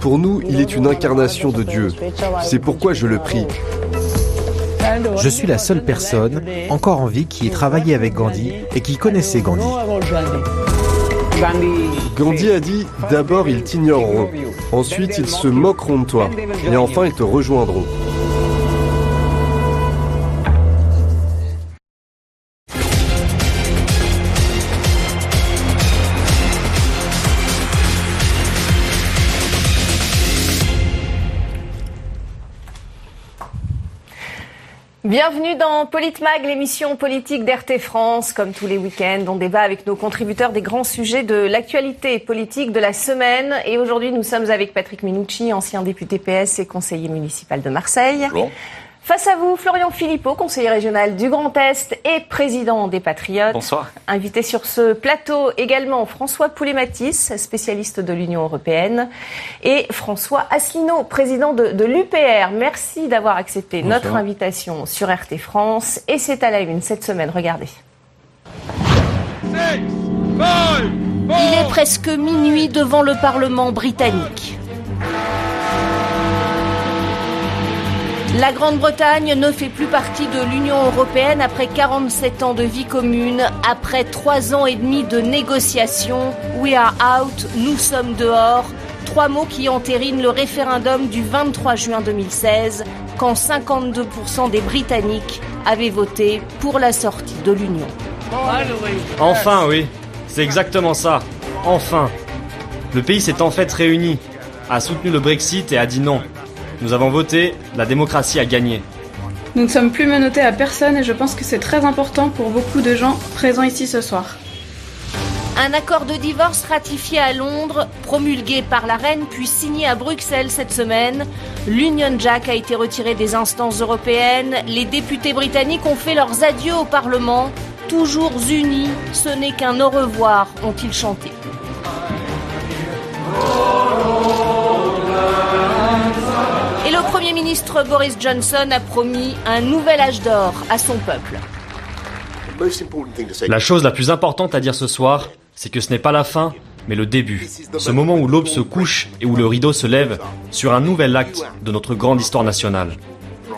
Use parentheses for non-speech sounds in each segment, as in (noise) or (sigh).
Pour nous, il est une incarnation de Dieu. C'est pourquoi je le prie. Je suis la seule personne encore en vie qui ait travaillé avec Gandhi et qui connaissait Gandhi. Gandhi a dit, d'abord ils t'ignoreront, ensuite ils se moqueront de toi, et enfin ils te rejoindront. Bienvenue dans Politmag, l'émission politique d'RT France. Comme tous les week-ends, on débat avec nos contributeurs des grands sujets de l'actualité politique de la semaine. Et aujourd'hui, nous sommes avec Patrick Minucci, ancien député PS et conseiller municipal de Marseille. Face à vous, Florian Philippot, conseiller régional du Grand Est et président des Patriotes. Bonsoir. Invité sur ce plateau également François Poulet-Matis, spécialiste de l'Union européenne, et François Asselineau, président de, de l'UPR. Merci d'avoir accepté Bonsoir. notre invitation sur RT France. Et c'est à la une cette semaine. Regardez. Il est presque minuit devant le Parlement britannique. La Grande-Bretagne ne fait plus partie de l'Union européenne après 47 ans de vie commune, après 3 ans et demi de négociations. We are out, nous sommes dehors. Trois mots qui entérinent le référendum du 23 juin 2016, quand 52% des Britanniques avaient voté pour la sortie de l'Union. Enfin, oui. C'est exactement ça. Enfin. Le pays s'est en fait réuni, a soutenu le Brexit et a dit non. Nous avons voté, la démocratie a gagné. Nous ne sommes plus menottés à personne et je pense que c'est très important pour beaucoup de gens présents ici ce soir. Un accord de divorce ratifié à Londres, promulgué par la reine puis signé à Bruxelles cette semaine. L'Union Jack a été retiré des instances européennes. Les députés britanniques ont fait leurs adieux au Parlement. Toujours unis, ce n'est qu'un au revoir, ont-ils chanté. Premier ministre Boris Johnson a promis un nouvel âge d'or à son peuple. La chose la plus importante à dire ce soir, c'est que ce n'est pas la fin, mais le début. Ce moment où l'aube se couche et où le rideau se lève sur un nouvel acte de notre grande histoire nationale.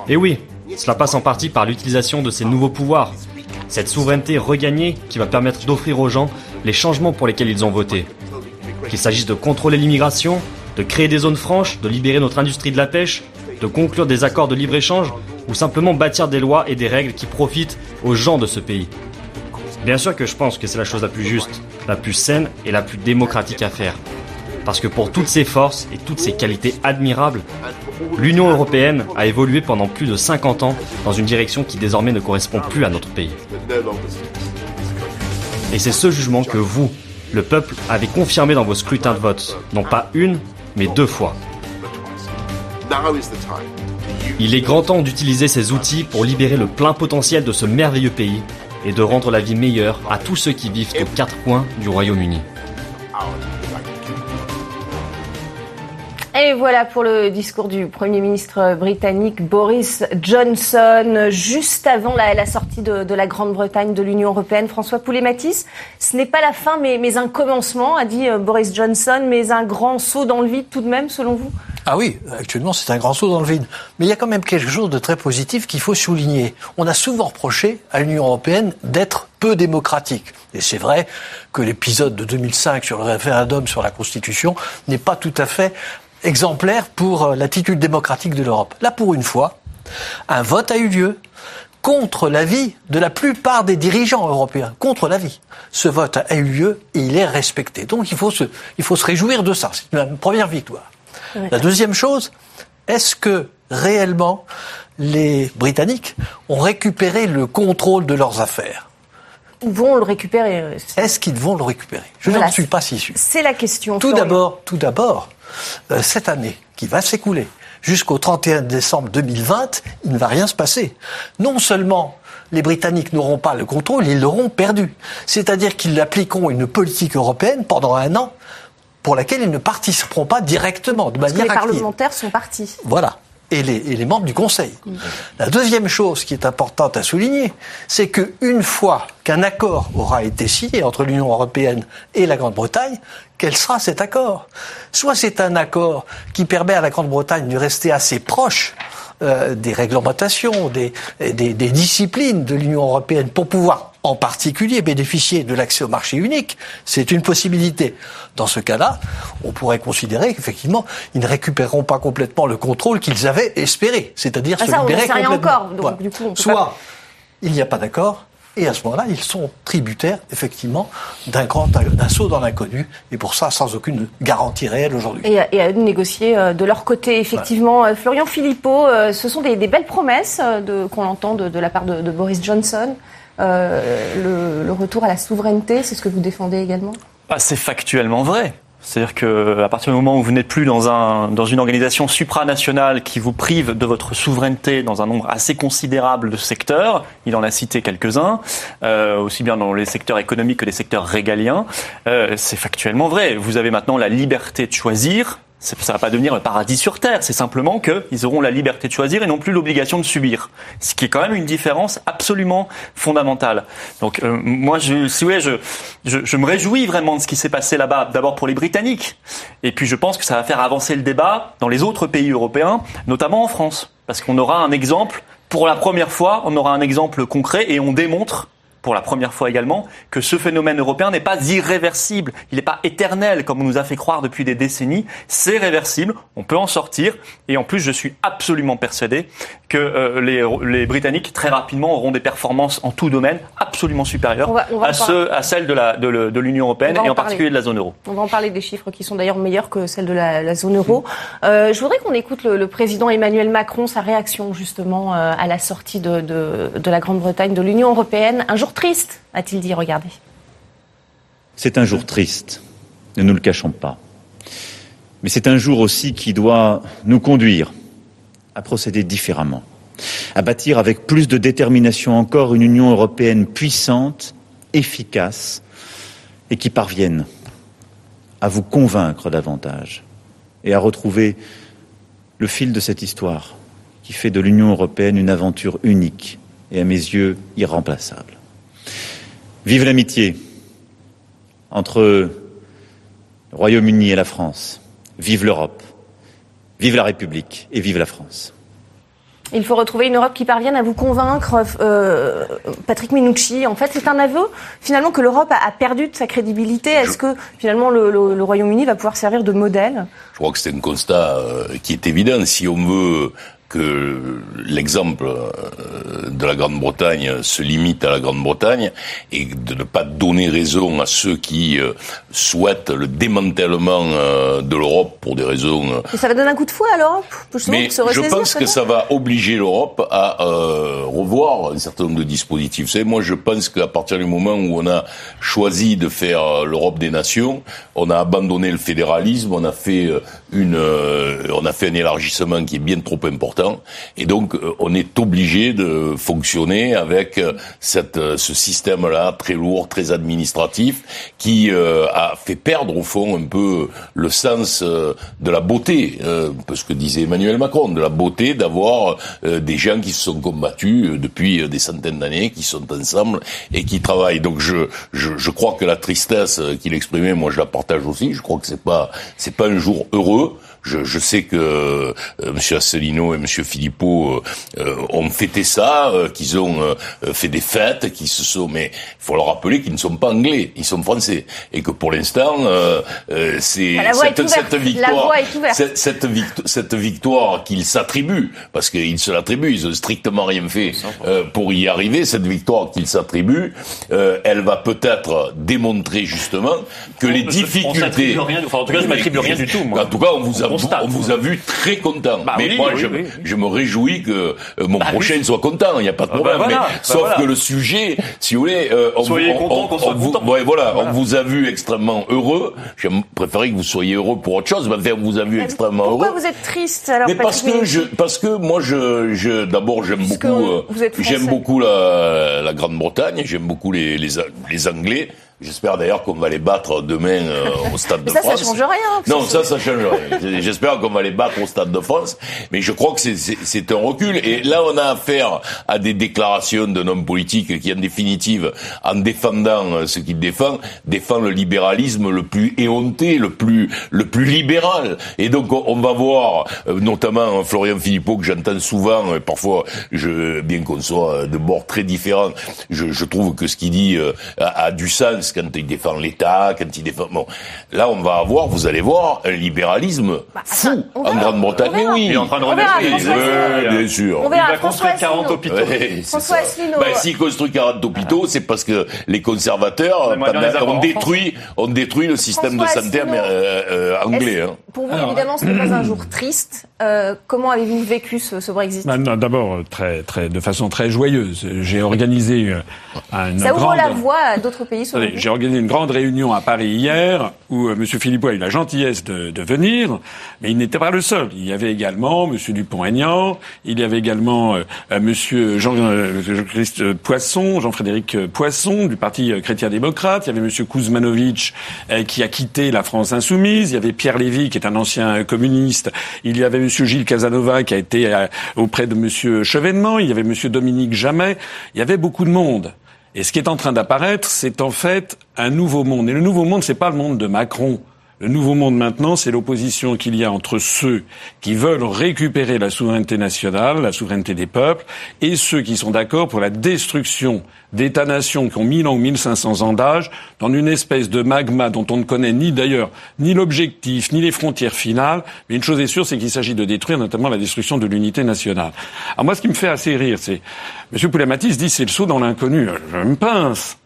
Et oui, cela passe en partie par l'utilisation de ces nouveaux pouvoirs. Cette souveraineté regagnée qui va permettre d'offrir aux gens les changements pour lesquels ils ont voté. Qu'il s'agisse de contrôler l'immigration, de créer des zones franches, de libérer notre industrie de la pêche, de conclure des accords de libre-échange ou simplement bâtir des lois et des règles qui profitent aux gens de ce pays. Bien sûr que je pense que c'est la chose la plus juste, la plus saine et la plus démocratique à faire. Parce que pour toutes ses forces et toutes ses qualités admirables, l'Union européenne a évolué pendant plus de 50 ans dans une direction qui désormais ne correspond plus à notre pays. Et c'est ce jugement que vous, le peuple, avez confirmé dans vos scrutins de vote, non pas une, mais deux fois. Il est grand temps d'utiliser ces outils pour libérer le plein potentiel de ce merveilleux pays et de rendre la vie meilleure à tous ceux qui vivent aux quatre coins du Royaume-Uni. Et voilà pour le discours du Premier ministre britannique Boris Johnson, juste avant la, sortie de, la Grande-Bretagne de l'Union européenne. François Poulet-Matisse, ce n'est pas la fin, mais, mais, un commencement, a dit Boris Johnson, mais un grand saut dans le vide tout de même, selon vous? Ah oui, actuellement c'est un grand saut dans le vide. Mais il y a quand même quelque chose de très positif qu'il faut souligner. On a souvent reproché à l'Union européenne d'être peu démocratique. Et c'est vrai que l'épisode de 2005 sur le référendum sur la Constitution n'est pas tout à fait exemplaire pour l'attitude démocratique de l'Europe. Là, pour une fois, un vote a eu lieu contre l'avis de la plupart des dirigeants européens, contre l'avis. Ce vote a eu lieu et il est respecté. Donc il faut se, il faut se réjouir de ça. C'est une première victoire. La deuxième chose, est-ce que réellement les Britanniques ont récupéré le contrôle de leurs affaires? Ils vont le récupérer. Est-ce qu'ils vont le récupérer? Je voilà. n'en suis pas si sûr. C'est la question. Tout d'abord, tout d'abord, euh, cette année qui va s'écouler jusqu'au 31 décembre 2020, il ne va rien se passer. Non seulement les Britanniques n'auront pas le contrôle, ils l'auront perdu. C'est-à-dire qu'ils appliqueront une politique européenne pendant un an pour laquelle ils ne participeront pas directement, de Parce manière que les active. parlementaires sont partis. Voilà. Et les, membres du Conseil. La deuxième chose qui est importante à souligner, c'est qu'une fois qu'un accord aura été signé entre l'Union européenne et la Grande-Bretagne, quel sera cet accord? Soit c'est un accord qui permet à la Grande-Bretagne de rester assez proche euh, des réglementations, des, disciplines de l'Union européenne pour pouvoir en particulier bénéficier de l'accès au marché unique, c'est une possibilité. Dans ce cas-là, on pourrait considérer qu'effectivement, ils ne récupéreront pas complètement le contrôle qu'ils avaient espéré, c'est-à-dire ah, se ça, libérer on complètement. Rien encore, donc, du coup, on Soit il n'y a pas d'accord, et à ce moment-là, ils sont tributaires, effectivement, d'un grand d'un saut dans l'inconnu, et pour ça, sans aucune garantie réelle aujourd'hui. Et, et, à négocier euh, de leur côté, effectivement. Ouais. Florian Philippot, euh, ce sont des, des belles promesses euh, qu'on entend de, de, la part de, de Boris Johnson. Le, le, retour à la souveraineté, c'est ce que vous défendez également? Ah, C'est factuellement vrai. C'est-à-dire qu'à partir du moment où vous n'êtes plus dans, un, dans une organisation supranationale qui vous prive de votre souveraineté dans un nombre assez considérable de secteurs, il en a cité quelques-uns, euh, aussi bien dans les secteurs économiques que les secteurs régaliens, euh, c'est factuellement vrai. Vous avez maintenant la liberté de choisir, ça ne va pas devenir un paradis sur Terre, c'est simplement qu'ils auront la liberté de choisir et non plus l'obligation de subir. Ce qui est quand même une différence absolument fondamentale. Donc euh, moi, je, si ouais, je, je, je, me réjouis vraiment de ce qui s'est passé là-bas, d'abord pour les Britanniques, et puis je pense que ça va faire avancer le débat dans les autres pays européens, notamment en France, parce qu'on aura un exemple, pour la première fois, on aura un exemple concret et on démontre pour la première fois également, que ce phénomène européen n'est pas irréversible, il n'est pas éternel comme on nous a fait croire depuis des décennies, c'est réversible, on peut en sortir, et en plus je suis absolument persuadé que euh, les, les, Britanniques très rapidement auront des performances en tout domaine absolument supérieures on va, on va à, ceux, à celles de l'Union européenne et en, particulier de la zone euro. On va en parler des chiffres qui sont d'ailleurs meilleurs que celles de la, la zone euro. Euh, je voudrais qu'on écoute le, le, président Emmanuel Macron, sa réaction justement euh, à la sortie de, de, de la Grande-Bretagne de l'Union européenne. Un jour triste, a-t-il dit. Regardez. C'est un jour triste, ne nous le cachons pas. Mais c'est un jour aussi qui doit nous conduire à procéder différemment, à bâtir avec plus de détermination encore une Union européenne puissante, efficace et qui parvienne à vous convaincre davantage et à retrouver le fil de cette histoire qui fait de l'Union européenne une aventure unique et à mes yeux irremplaçable. Vive l'amitié entre le Royaume-Uni et la France. Vive l'Europe. Vive la République et vive la France. Il faut retrouver une Europe qui parvienne à vous convaincre. Euh, Patrick Minucci, en fait, c'est un aveu finalement que l'Europe a, perdu de sa crédibilité. Est-ce que finalement le, le, le Royaume-Uni va pouvoir servir de modèle? Je crois que c'est un constat euh, qui est évident. Si on veut que l'exemple de la Grande-Bretagne se limite à la Grande-Bretagne et de ne pas donner raison à ceux qui souhaitent le démantèlement de l'Europe pour des raisons. Et ça va donner un coup de fouet à l'Europe Mais je pense que ça va obliger l'Europe à euh, revoir un certain nombre de dispositifs. Vous savez, moi je pense qu'à partir du moment où on a choisi de faire l'Europe des nations, on a abandonné le fédéralisme, on a fait une, euh, on a fait un élargissement qui est bien trop important et donc on est obligé de fonctionner avec cette, ce système-là très lourd, très administratif, qui euh, a fait perdre au fond un peu le sens euh, de la beauté, euh, ce que disait Emmanuel Macron, de la beauté d'avoir euh, des gens qui se sont combattus depuis des centaines d'années, qui sont ensemble et qui travaillent. Donc je, je, je crois que la tristesse qu'il exprimait, moi je la partage aussi. Je crois que c'est pas pas un jour heureux. Je, je, sais que euh, M. Asselineau et M. Philippot euh, ont fêté ça, euh, qu'ils ont fait des fêtes, qu'ils se sont. Mais il faut leur rappeler qu'ils ne sont pas anglais, ils sont français, et que pour l'instant, c'est cette, cette, victoire, cette, cette, victoire, cette victoire qu'ils s'attribuent, parce qu'ils se l'attribuent, ils ont strictement rien fait pour y arriver. Cette victoire qu'ils s'attribuent, elle va peut-être démontrer justement que les difficultés. On rien, enfin, en tout cas, je m'attribue rien du tout. Moi. En tout cas, on vous a constate, on vous a vu très content. Bah, mais oui, moi, oui, je, oui. je, me réjouis que euh, mon bah, prochain soit content. Il n'y a pas de problème. bah, voilà, mais, sauf voilà. que le sujet, si vous voulez, euh, on, Soyez on, content qu'on soit vous, content. ouais, voilà, voilà, on vous a vu extrêmement heureux. J'aime préférer que vous soyez heureux pour autre chose. Mais on vous a vu mais extrêmement pourquoi heureux. vous êtes triste alors Mais parce que je, parce que moi, je, je d'abord j'aime beaucoup, êtes j'aime beaucoup la, la Grande-Bretagne. J'aime beaucoup les, les, les Anglais. J'espère d'ailleurs qu'on va les battre demain euh, au (laughs) Stade de ça, France. Ça change rien. Non, ça, ça change rien. J'espère qu'on va les battre au Stade de France, mais je crois que c'est un recul. Et là, on a affaire à des déclarations d'un homme politique qui, en définitive, en défendant euh, ce qu'il défend, défend le libéralisme le plus éhonté, le plus le plus libéral. Et donc, on va voir, euh, notamment Florian Philippot, que j'entends souvent, parfois, je, bien qu'on soit de bords très différents, je, je trouve que ce qu'il dit a, a du sens quand il défend l'État, quand il défend... Bon, là, on va avoir, vous allez voir, un libéralisme bah, fou en Grande-Bretagne. Mais oui, il est en train de redétruire. bien sûr. On verra, il va construire 40 hôpitaux. Ouais, François Asselineau. Bah, s'il construit 40 hôpitaux, c'est parce que les conservateurs ont détruit, ont détruit le système de santé euh, euh, anglais. Hein. Pour vous, évidemment, ce n'est pas un jour triste. Euh, comment avez-vous vécu ce, ce Brexit? Bah, D'abord, très, très, de façon très joyeuse. J'ai organisé un Ça ouvre la voie à d'autres pays. J'ai organisé une grande réunion à Paris hier où euh, M. Philippot a eu la gentillesse de, de venir, mais il n'était pas le seul. Il y avait également M. Dupont-Aignan, il y avait également euh, euh M. Jean-Christ euh, Poisson, Jean-Frédéric Poisson du Parti chrétien-démocrate, il y avait M. Kuzmanovic qui a quitté la France insoumise, il y avait Pierre Lévy qui est un ancien communiste, il y avait M. Gilles Casanova qui a été auprès de M. Chevènement, il y avait M. Dominique Jamais, il y avait beaucoup de monde. Et ce qui est en train d'apparaître, c'est en fait un nouveau monde. Et le nouveau monde, c'est pas le monde de Macron. Le nouveau monde maintenant, c'est l'opposition qu'il y a entre ceux qui veulent récupérer la souveraineté nationale, la souveraineté des peuples, et ceux qui sont d'accord pour la destruction d'États-nations qui ont 1000 ans ou 1500 ans d'âge dans une espèce de magma dont on ne connaît ni d'ailleurs ni l'objectif, ni les frontières finales. Mais une chose est sûre, c'est qu'il s'agit de détruire notamment la destruction de l'unité nationale. Alors moi, ce qui me fait assez rire, c'est M. Poulamatis dit c'est le saut dans l'inconnu. Je me pince.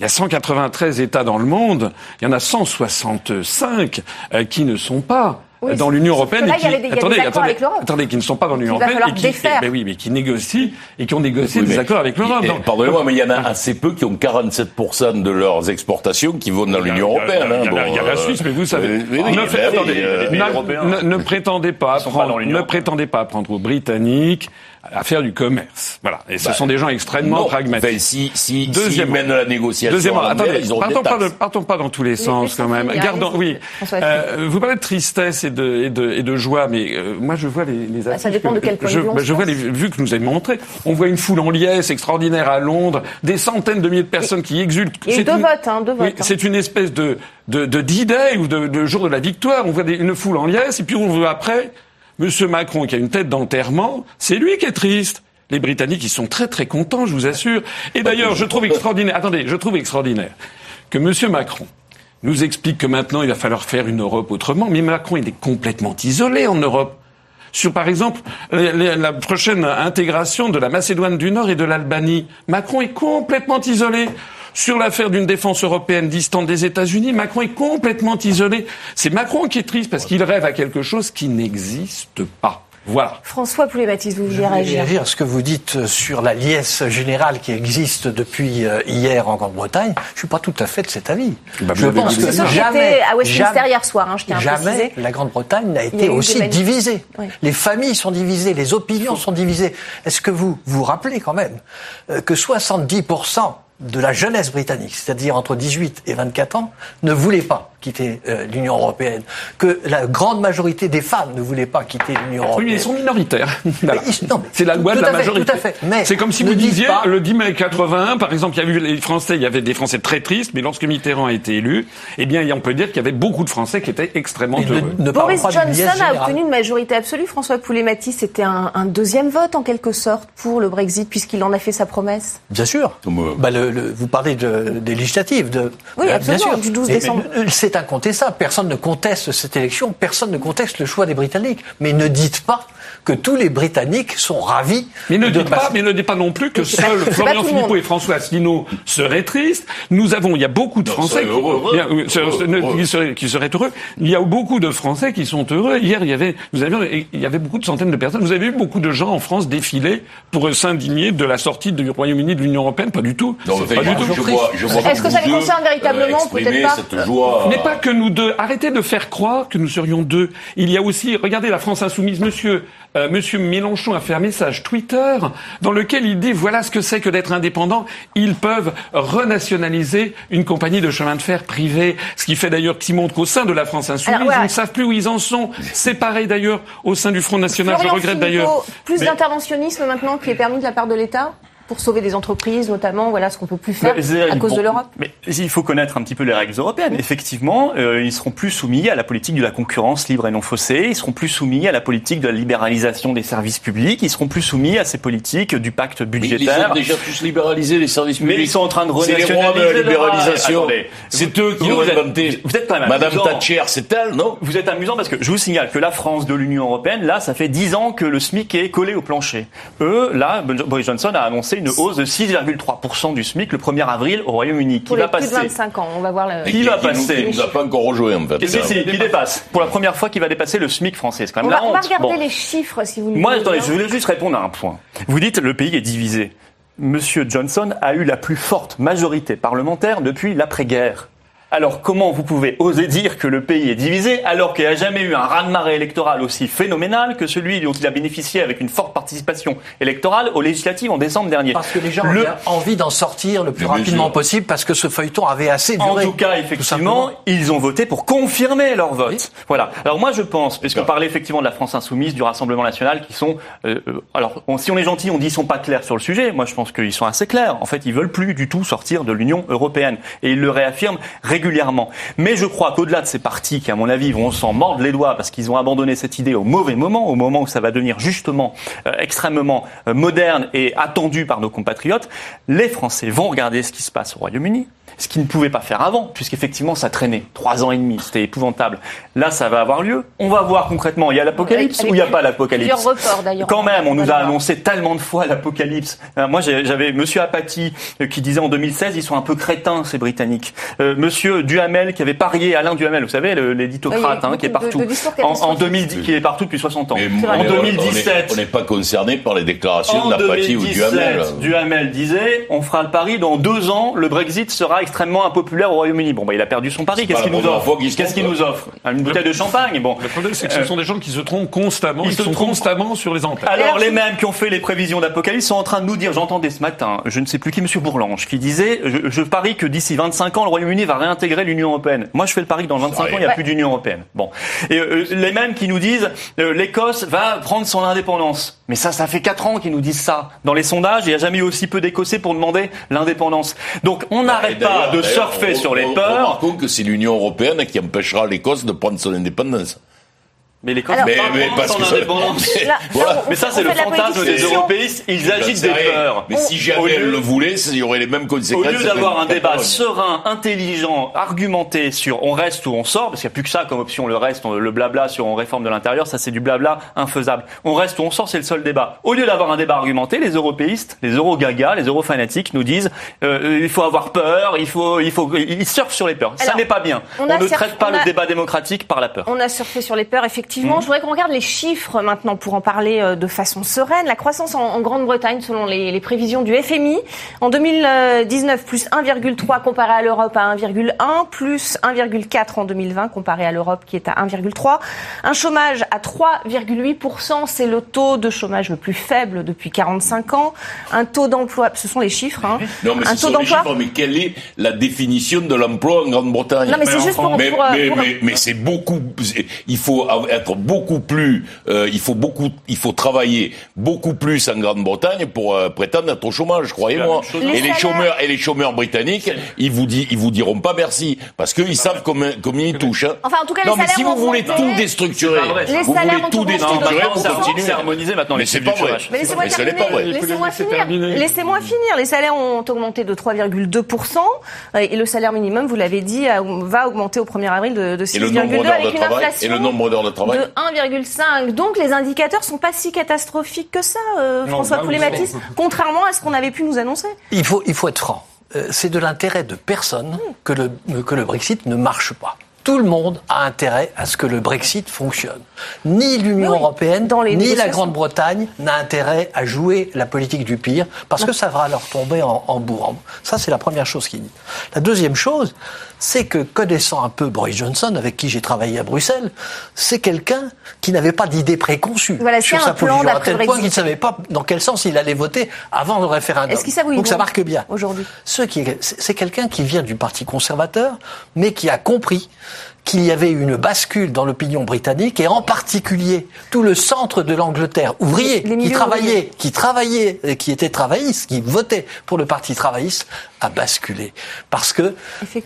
Il y a 193 États dans le monde, il y en a 165 euh, qui ne sont pas dans l'Union européenne et qui, attendez, attendez, attendez, qui ne sont pas dans l'Union européenne et qui, et, ben oui, mais qui négocient et qui ont négocié des accords avec l'Europe. Pardonnez-moi, mais il y en a assez peu qui ont 47% de leurs exportations qui vont dans l'Union européenne. Il y a la Suisse, mais vous savez. Ne prétendez pas prendre, ne prétendez pas prendre aux Britanniques à faire du commerce. Voilà. Et ce bah, sont des gens extrêmement pragmatiques. si, si, Deuxièmement, mènent la négociation. Deuxièmement, attendez, partons pas, partons pas dans tous les sens quand même. Gardons, oui. Euh, vous parlez de tristesse et de, et de, et de joie, mais euh, moi je vois les, les bah, Ça dépend de quel point je, de vue bah, je vois les vues que nous avez montrées. On voit une foule en liesse extraordinaire à Londres, des centaines de milliers de personnes qui exultent. Et deux votes, hein, deux votes. Oui, C'est une espèce de de, de D-Day ou de, de jour de la victoire. On voit des, une foule en liesse et puis on voit après Monsieur Macron qui a une tête d'enterrement, c'est lui qui est triste. Les Britanniques, ils sont très très contents, je vous assure. Et d'ailleurs, je trouve extraordinaire, attendez, je trouve extraordinaire que M. Macron nous explique que maintenant il va falloir faire une Europe autrement. Mais Macron, il est complètement isolé en Europe. Sur, par exemple, la prochaine intégration de la Macédoine du Nord et de l'Albanie. Macron est complètement isolé. Sur l'affaire d'une défense européenne distante des États-Unis, Macron est complètement isolé. C'est Macron qui est triste parce qu'il rêve à quelque chose qui n'existe pas. Voilà. François Poulet-Baptiste, vous vouliez réagir réagir ce que vous dites sur la liesse générale qui existe depuis euh, hier en Grande-Bretagne. Je ne suis pas tout à fait de cet avis. Bah, je pense que jamais, à Westminster hier soir, hein, je tiens jamais à préciser. la Grande-Bretagne n'a été aussi divisée. Les familles sont divisées, les opinions sont divisées. Est-ce que vous vous rappelez quand même euh, que 70 de la jeunesse britannique, c'est-à-dire entre 18 et 24 ans, ne voulait pas quitter euh, l'Union européenne, que la grande majorité des femmes ne voulaient pas quitter l'Union européenne. Oui, mais ils sont minoritaires. (laughs) C'est la loi de la majorité. C'est comme si vous disiez, le 10 mai 81, par exemple, il y avait les Français, il y avait des Français très tristes, mais lorsque Mitterrand a été élu, eh bien, on peut dire qu'il y avait beaucoup de Français qui étaient extrêmement heureux. Boris Johnson a obtenu une majorité absolue. François Poulet-Maty, c'était un, un, deuxième vote, en quelque sorte, pour le Brexit, puisqu'il en a fait sa promesse. Bien sûr. Bah, le, vous parlez de, des législatives. De, oui, absolument, bien sûr. du 12 décembre. C'est incontestable. Personne ne conteste cette élection, personne ne conteste le choix des Britanniques. Mais ne dites pas que tous les Britanniques sont ravis. Mais ne dites pas, mais ne dites pas non plus que seuls Florian Philippot et François Asselineau seraient tristes. Nous avons, il y a beaucoup de Français qui, seraient, qui seraient heureux. Il y a beaucoup de Français qui sont heureux. Hier, il y avait, vous avez, il y avait beaucoup de centaines de personnes. Vous avez vu beaucoup de gens en France défiler pour s'indigner de la sortie du Royaume-Uni de l'union européenne? Pas du tout. Non, pas du tout. Est-ce que ça les concerne véritablement Peut-être pas. Mais n'est pas que nous deux. Arrêtez de faire croire que nous serions deux. Il y a aussi, regardez la France insoumise, monsieur, euh, monsieur Mélenchon a fait un message Twitter dans lequel il dit voilà ce que c'est que d'être indépendant. Ils peuvent renationaliser une compagnie de chemin de fer privée. Ce qui fait d'ailleurs qu'ils montrent qu'au sein de la France insoumise, ils ne savent plus où ils en sont. C'est pareil d'ailleurs au sein du Front National. Je regrette d'ailleurs. Plus d'interventionnisme maintenant qui est permis de la part de l'État? Pour sauver des entreprises, notamment, voilà ce qu'on peut plus faire à cause de l'Europe Mais il faut connaître un petit peu les règles européennes. Effectivement, euh, ils seront plus soumis à la politique de la concurrence libre et non faussée. Ils seront plus soumis à la politique de la libéralisation des services publics. Ils seront plus soumis à ces politiques du pacte budgétaire. Mais ils ont déjà plus libéralisé les services publics. Mais ils sont en train de renationaliser. C'est les rois de la libéralisation. C'est eux qui ont inventé. Vous êtes quand même Madame Thatcher, c'est elle, non? Vous êtes amusant parce que je vous signale que la France de l'Union européenne, là, ça fait 10 ans que le SMIC est collé au plancher. Eux, là, Boris Johnson a annoncé une hausse de 6 3% du SMIC le 1er avril au Royaume-Uni. Qui va passer plus de 25 ans, on va voir le... Qui, va passer Qui nous a pas encore rejoint en fait. Si, si, qui dépasse. Pour la première fois, qui va dépasser le SMIC français. C'est quand même on la va, honte. On va regarder les chiffres si vous Moi, attendez, je voulais juste répondre à un point. Vous dites le pays est divisé. Monsieur Johnson a eu la plus forte majorité parlementaire depuis l'après-guerre. Alors comment vous pouvez oser dire que le pays est divisé alors qu'il n'y a jamais eu un raz-de-marée électoral aussi phénoménal que celui dont il a bénéficié avec une forte participation électorale aux législatives en décembre dernier? Parce que les gens ont envie d'en sortir le plus rapidement possible parce que ce feuilleton avait assez duré. En tout cas, effectivement, ils ont voté pour confirmer leur vote. Voilà. Alors moi je pense, puisqu'on parlait effectivement de la France insoumise, du Rassemblement national, qui sont... Euh, alors si on est gentil, on dit qu'ils sont pas clairs sur le sujet. Moi je pense qu'ils sont assez clairs. En fait, ils veulent plus du tout sortir de l'Union européenne. Et ils le réaffirment régulièrement. Mais je crois qu'au-delà de ces partis qui, à mon avis, vont s'en mordre les doigts parce qu'ils ont abandonné cette idée au mauvais moment, au moment où ça va devenir justement euh, extrêmement euh, moderne et attendu par nos compatriotes, les Français vont regarder ce qui se passe au Royaume-Uni, ce qu'ils ne pouvaient pas faire avant, puisqu'effectivement ça traînait trois ans et demi, c'était épouvantable. Là, ça va avoir lieu. On va voir concrètement, il y a l'apocalypse ou il n'y a pas l'apocalypse? Quand même, on nous a annoncé tellement de fois l'apocalypse. Euh, moi, j'avais Monsieur Apathy qui disait en 2016, ils sont un peu crétins ces Britanniques. Monsieur Duhamel qui avait parié, Alain Duhamel, vous savez, l'éditocrate hein, qui est partout, en, en 2010, qui est partout depuis 60 ans. en 2017, on n'est pas concerné par les déclarations d'Apathy ou Duhamel. Duhamel disait, on fera le pari dans deux ans, le Brexit sera extrêmement impopulaire au Royaume-Uni. Bon, bah, il a perdu son pari. Qu'est-ce qu'il nous offre Qu'est-ce qu'il nous offre Une bouteille de champagne. Bon. Le problème, c'est que ce sont des gens qui se trompent constamment. Ils, se sont constamment sur les antennes. Alors, les mêmes qui ont fait les prévisions d'Apocalypse sont en train de nous dire, j'entendais ce matin, je ne sais plus qui, Monsieur Bourlange, qui disait, je, je parie que d'ici 25 ans, le Royaume-Uni va réintégrer l'Union européenne. Moi, je fais le pari que dans 25 ans, il n'y a plus d'Union européenne. Bon. Et euh, les mêmes qui nous disent, euh, l'Écosse va prendre son indépendance. Mais ça, ça fait 4 ans qu'ils nous disent ça. Dans les sondages, il n'y a jamais eu aussi peu d'Écossais pour demander l'indépendance. Donc, on n'arrête pas de surfer sur les peurs. Remarquons que c'est l'Union européenne qui empêchera l'Écosse de prendre son indépendance. Mais l'Écosse n'a pas mais parce indépendance. Mais, voilà. mais ça, c'est le fantasme des européistes. Ils agitent des peurs. Mais si jamais elle le voulait, il y aurait les mêmes conséquences. Au lieu d'avoir un débat serein, intelligent, argumenté sur on reste ou on sort, parce qu'il n'y a plus que ça comme option, le reste, le blabla sur on réforme de l'intérieur, ça c'est du blabla infaisable. On reste ou on sort, c'est le seul débat. Au lieu d'avoir un débat argumenté, les européistes, les eurogagas, les eurofanatiques nous disent euh, il faut avoir peur, il faut, il faut, ils surfent sur les peurs. ça n'est pas bien. On, ne traite pas le débat démocratique par la peur. On a surfé sur les peurs, effectivement effectivement. Je voudrais qu'on regarde les chiffres maintenant pour en parler euh, de façon sereine. La croissance en, Grande-Bretagne, selon les, les, prévisions du FMI, en 2019, plus 1,3 comparé à l'Europe à 1,1, plus 1,4 en 2020 comparé à l'Europe qui est à 1,3. Un chômage à 3,8%, c'est le taux de chômage le plus faible depuis 45 ans. Un taux d'emploi, ce sont les chiffres. Hein. Non, mais un taux d'emploi. Mais quelle est la définition de l'emploi en Grande-Bretagne? Non, mais c'est juste pour, mais, pour, mais, pour... mais, mais c'est beaucoup. Il faut être beaucoup plus, euh, il faut beaucoup, il faut travailler beaucoup plus en Grande-Bretagne pour euh, prétendre être au chômage, croyez-moi. Et les chômeurs et les chômeurs britanniques, ils vous disent, ils vous diront pas merci parce qu'ils savent combien, combien ils touchent. Hein. Enfin, en tout cas, non, les mais si vous voulez tout déstructurer, vous voulez tout déstructurer pour continuer. C'est harmonisé maintenant. Mais c'est pas vrai. Laissez-moi finir. Laissez-moi finir. Les salaires ont augmenté de 3,2% et le salaire minimum, vous l'avez dit, va augmenter au 1er avril de, de 6,2 avec une inflation et le nombre d'heures de travail de 1,5. Donc les indicateurs sont pas si catastrophiques que ça, euh, François Poulet-Matis, contrairement à ce qu'on avait pu nous annoncer. Il faut, il faut être franc. Euh, c'est de l'intérêt de personne que le, que le Brexit ne marche pas. tout le monde a intérêt à ce que le Brexit fonctionne. Ni l'Union européenne, ni la Grande-Bretagne n'a intérêt à jouer la politique du pire, parce que ça va leur tomber en, en bourre. Ça, c'est la première chose qu'il dit. La deuxième chose, c'est que connaissant un peu Boris Johnson, avec qui j'ai travaillé à Bruxelles, c'est quelqu'un qui n'avait pas d'idée préconçue sur sa position, à tel point qu'il ne savait pas dans quel sens il allait voter avant le référendum. Est-ce ça Donc ça marque bien. Aujourd'hui? C'est quelqu'un qui vient du Parti conservateur, mais qui a compris qu'il y avait une bascule dans l'opinion britannique et en particulier tout le centre de l'Angleterre ouvrier qui travaillait, qui travaillait, et qui était travailliste, qui votait pour le Parti travailliste a basculé parce que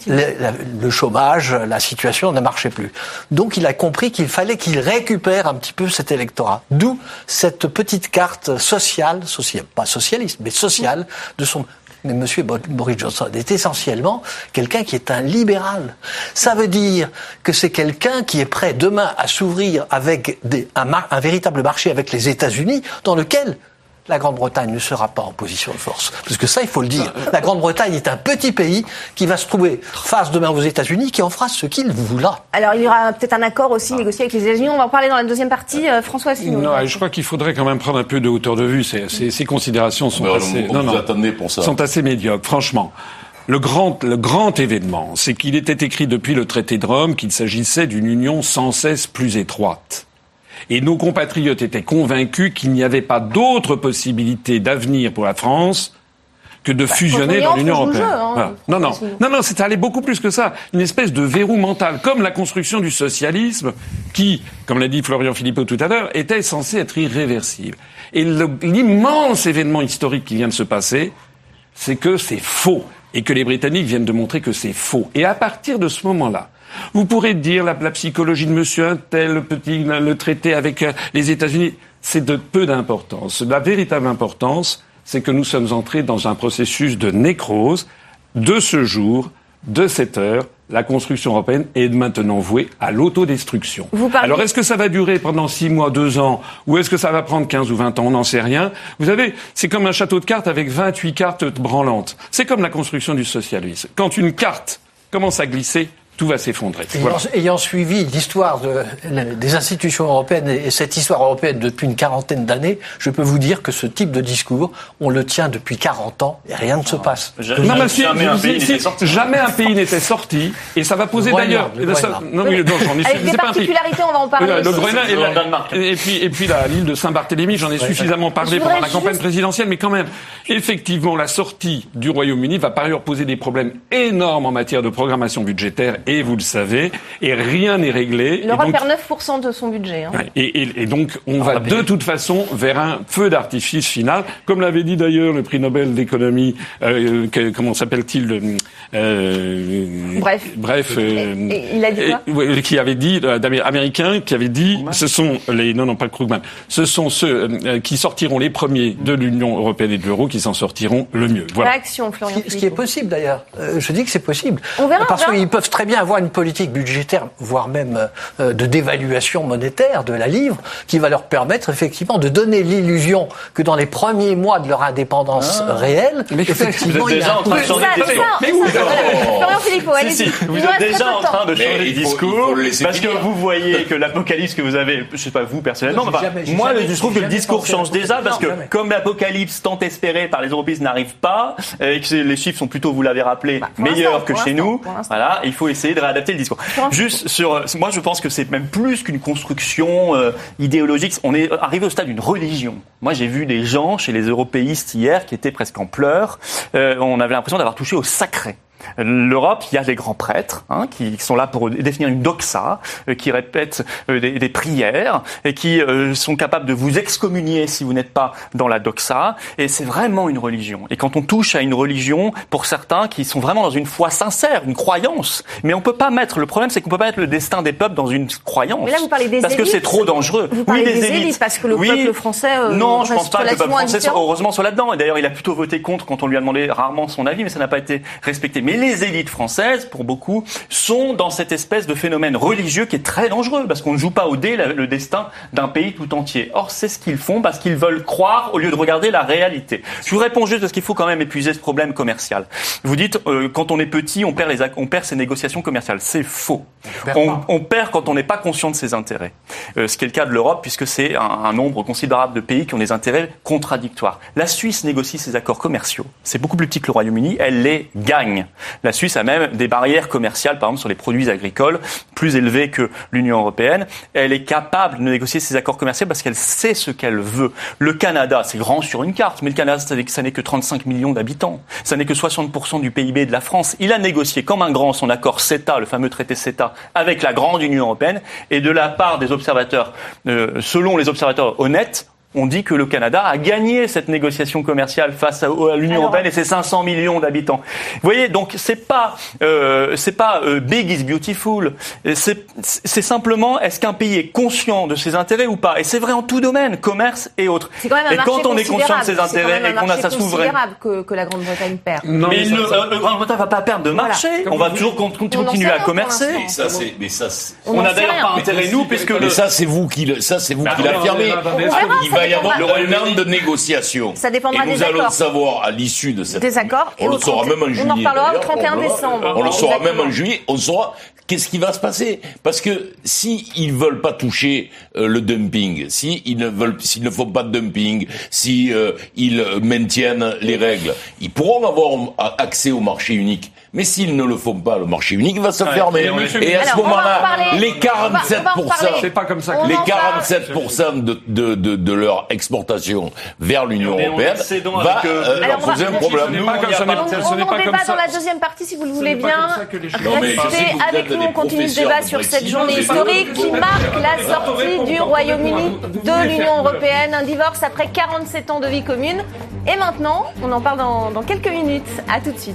le, chômage, la situation ne marchait plus. Donc il a compris qu'il fallait qu'il récupère un petit peu cet électorat. D'où cette petite carte sociale, sociale, pas socialiste, mais sociale de son mais M. Boris Johnson est essentiellement quelqu'un qui est un libéral. Ça veut dire que c'est quelqu'un qui est prêt demain à s'ouvrir avec un, un véritable marché avec les États-Unis, dans lequel la Grande-Bretagne ne sera pas en position de force. Parce que ça, il faut le dire. La Grande-Bretagne est un petit pays qui va se trouver face demain aux États-Unis, qui en fera ce qu'il voudra. Alors, il y aura peut-être un accord aussi négocié avec les États-Unis. On va en parler dans la deuxième partie. Euh, François Asselineau. Non, je crois qu'il faudrait quand même prendre un peu de hauteur de vue. Ces, ces, considérations sont assez, non, non, pour ça. sont assez médiocres, franchement. Le grand, le grand événement, c'est qu'il était écrit depuis le traité de Rome qu'il s'agissait d'une union sans cesse plus étroite. Et nos compatriotes étaient convaincus qu'il n'y avait pas d'autre possibilité d'avenir pour la France que de bah, fusionner dans l'Union européenne. Hein, non, non, non, non, c'est allé beaucoup plus que ça. Une espèce de verrou mental, comme la construction du socialisme, qui, comme l'a dit Florian Philippot tout à l'heure, était censé être irréversible. Et l'immense événement historique qui vient de se passer, c'est que c'est faux et que les Britanniques viennent de montrer que c'est faux. Et à partir de ce moment-là, vous pourrez dire la, la psychologie de monsieur un tel, le petit, le traité avec euh, les États-Unis, c'est de peu d'importance. La véritable importance, c'est que nous sommes entrés dans un processus de nécrose. De ce jour, de cette heure, la construction européenne est maintenant vouée à l'autodestruction. Alors est-ce que ça va durer pendant six mois, deux ans, ou est-ce que ça va prendre 15 ou 20 ans? On n'en sait rien. Vous savez, c'est comme un château de cartes avec 28 cartes branlantes. C'est comme la construction du socialisme. Quand une carte commence à glisser, tout va s'effondrer. Ayant, suivi l'histoire des institutions européennes et cette histoire européenne depuis une quarantaine d'années, je peux vous dire que ce type de discours, on le tient depuis 40 ans et rien ne se passe. non, mais jamais, un jamais, un pays n'était sorti et ça va poser d'ailleurs. Non, mais Avec des particularités, on va en parler. Le Groenland et, et, puis et puis l'île de Saint-Barthélemy, j'en ai suffisamment parlé pendant la campagne présidentielle, mais quand même, effectivement, la sortie du Royaume-Uni va par ailleurs poser des problèmes énormes en matière de programmation budgétaire et vous le savez, et rien n'est réglé. L'Europe perd 9% de son budget. Hein. Et, donc, on va de toute façon vers un feu d'artifice final, comme l'avait dit d'ailleurs le prix Nobel d'économie, euh, comment s'appelle-t-il euh, Bref. Bref. Euh, il a dit quoi? Qui avait dit, américain, qui avait dit, ce sont les, non, non, pas Krugman, ce sont ceux qui sortiront les premiers de l'Union européenne et de l'euro qui s'en sortiront le mieux. Voilà. Réaction, Florian. Ce qui est possible d'ailleurs. je dis que c'est possible. On verra. Parce qu'ils peuvent très bien avoir une politique budgétaire, voire même euh, de dévaluation monétaire de la livre, qui va leur permettre effectivement de donner l'illusion que dans les premiers mois de leur indépendance ah. réelle, mais effectivement, vous êtes déjà en train de changer Mais. Vous êtes déjà en train de changer de discours parce que vous voyez que l'apocalypse que vous avez, je sais pas vous personnellement, moi je trouve que le discours change déjà parce que comme l'apocalypse tant espéré par les européistes n'arrive pas et que les chiffres sont plutôt, vous l'avez rappelé, bah, meilleurs que chez nous, voilà, il faut essayer de réadapter le discours. Juste sur, euh, moi je pense que c'est même plus qu'une construction euh, idéologique. On est arrivé au stade d'une religion. Moi j'ai vu des gens chez les européistes hier qui étaient presque en pleurs. Euh, on avait l'impression d'avoir touché au sacré. L'Europe, il y a des grands prêtres hein, qui sont là pour définir une doxa, euh, qui répètent euh, des, des, prières et qui euh, sont capables de vous excommunier si vous n'êtes pas dans la doxa. Et c'est vraiment une religion. Et quand on touche à une religion, pour certains qui sont vraiment dans une foi sincère, une croyance, mais on peut pas mettre. Le problème, c'est qu'on peut pas mettre le destin des peuples dans une croyance. Mais là, vous parlez des parce que c'est trop dangereux. Vous parlez oui, des, élites, parce que le peuple français. non, je pense pas que le peuple français, soit, heureusement, soit là-dedans. Et d'ailleurs, il a plutôt voté contre quand on lui a demandé rarement son avis, mais ça n'a pas été respecté. Mais Et les élites françaises, pour beaucoup, sont dans cette espèce de phénomène religieux qui est très dangereux, parce qu'on ne joue pas au dé le destin d'un pays tout entier. Or, c'est ce qu'ils font parce qu'ils veulent croire au lieu de regarder la réalité. Je vous réponds juste parce qu'il faut quand même épuiser ce problème commercial. Vous dites, euh, quand on est petit, on perd, les, on perd ses négociations commerciales. C'est faux. On, on, perd quand on n'est pas conscient de ses intérêts. Euh, ce qui est le cas de l'Europe, puisque c'est un, un nombre considérable de pays qui ont des intérêts contradictoires. La Suisse négocie ses accords commerciaux. C'est beaucoup plus petit que le Royaume-Uni. Elle les gagne. La Suisse a même des barrières commerciales, par exemple sur les produits agricoles, plus élevées que l'Union européenne. Elle est capable de négocier ses accords commerciaux parce qu'elle sait ce qu'elle veut. Le Canada, c'est grand sur une carte, mais le Canada, ça n'est que 35 millions d'habitants. Ça n'est que 60% du PIB de la France. Il a négocié comme un grand son accord CETA, le fameux traité CETA, avec la grande Union européenne. Et de la part des observateurs, euh, selon les observateurs honnêtes, on dit que le Canada a gagné cette négociation commerciale face à, l'Union européenne et ses 500 millions d'habitants. Vous voyez, donc c'est pas euh, c'est pas euh, big is beautiful. C'est simplement est-ce qu'un pays est conscient de ses intérêts ou pas? Et c'est vrai en tout domaine, commerce et autres. et quand on est conscient de ses intérêts et qu'on a sa souveraineté, que, que la Grande-Bretagne perd. Non, mais, le, euh, Grande-Bretagne va pas perdre de marché. On va toujours continuer à commercer. Mais ça, c'est, mais ça, on, n'a d'ailleurs pas intérêt nous, puisque mais ça c'est vous qui le, ça c'est vous qui l'affirmez va y avoir le de négociation. Ça dépendra et nous allons le savoir à l'issue de cette. Des accords. On le saura même en juillet. On en reparlera au 31 décembre. On le saura même en juillet. On saura qu'est-ce qui va se passer Parce que si ils veulent pas toucher euh, le dumping, si ils ne veulent, s'ils ne font pas de dumping, si euh, ils maintiennent les règles, ils pourront avoir accès au marché unique. Mais s'ils ne le font pas, le marché unique va se fermer. Et à ce moment-là, les 47%, c'est pas comme ça. les 47% de, de, de, de, leur exportation vers l'Union européenne va euh, leur poser un problème. Nous, on en débat dans la deuxième partie, si vous le voulez bien. Restez avec nous, on continue ce débat sur cette journée historique qui marque la sortie du Royaume-Uni de l'Union européenne. Un divorce après 47 ans de vie commune. Et maintenant, on en parle dans, dans quelques minutes. À tout de suite.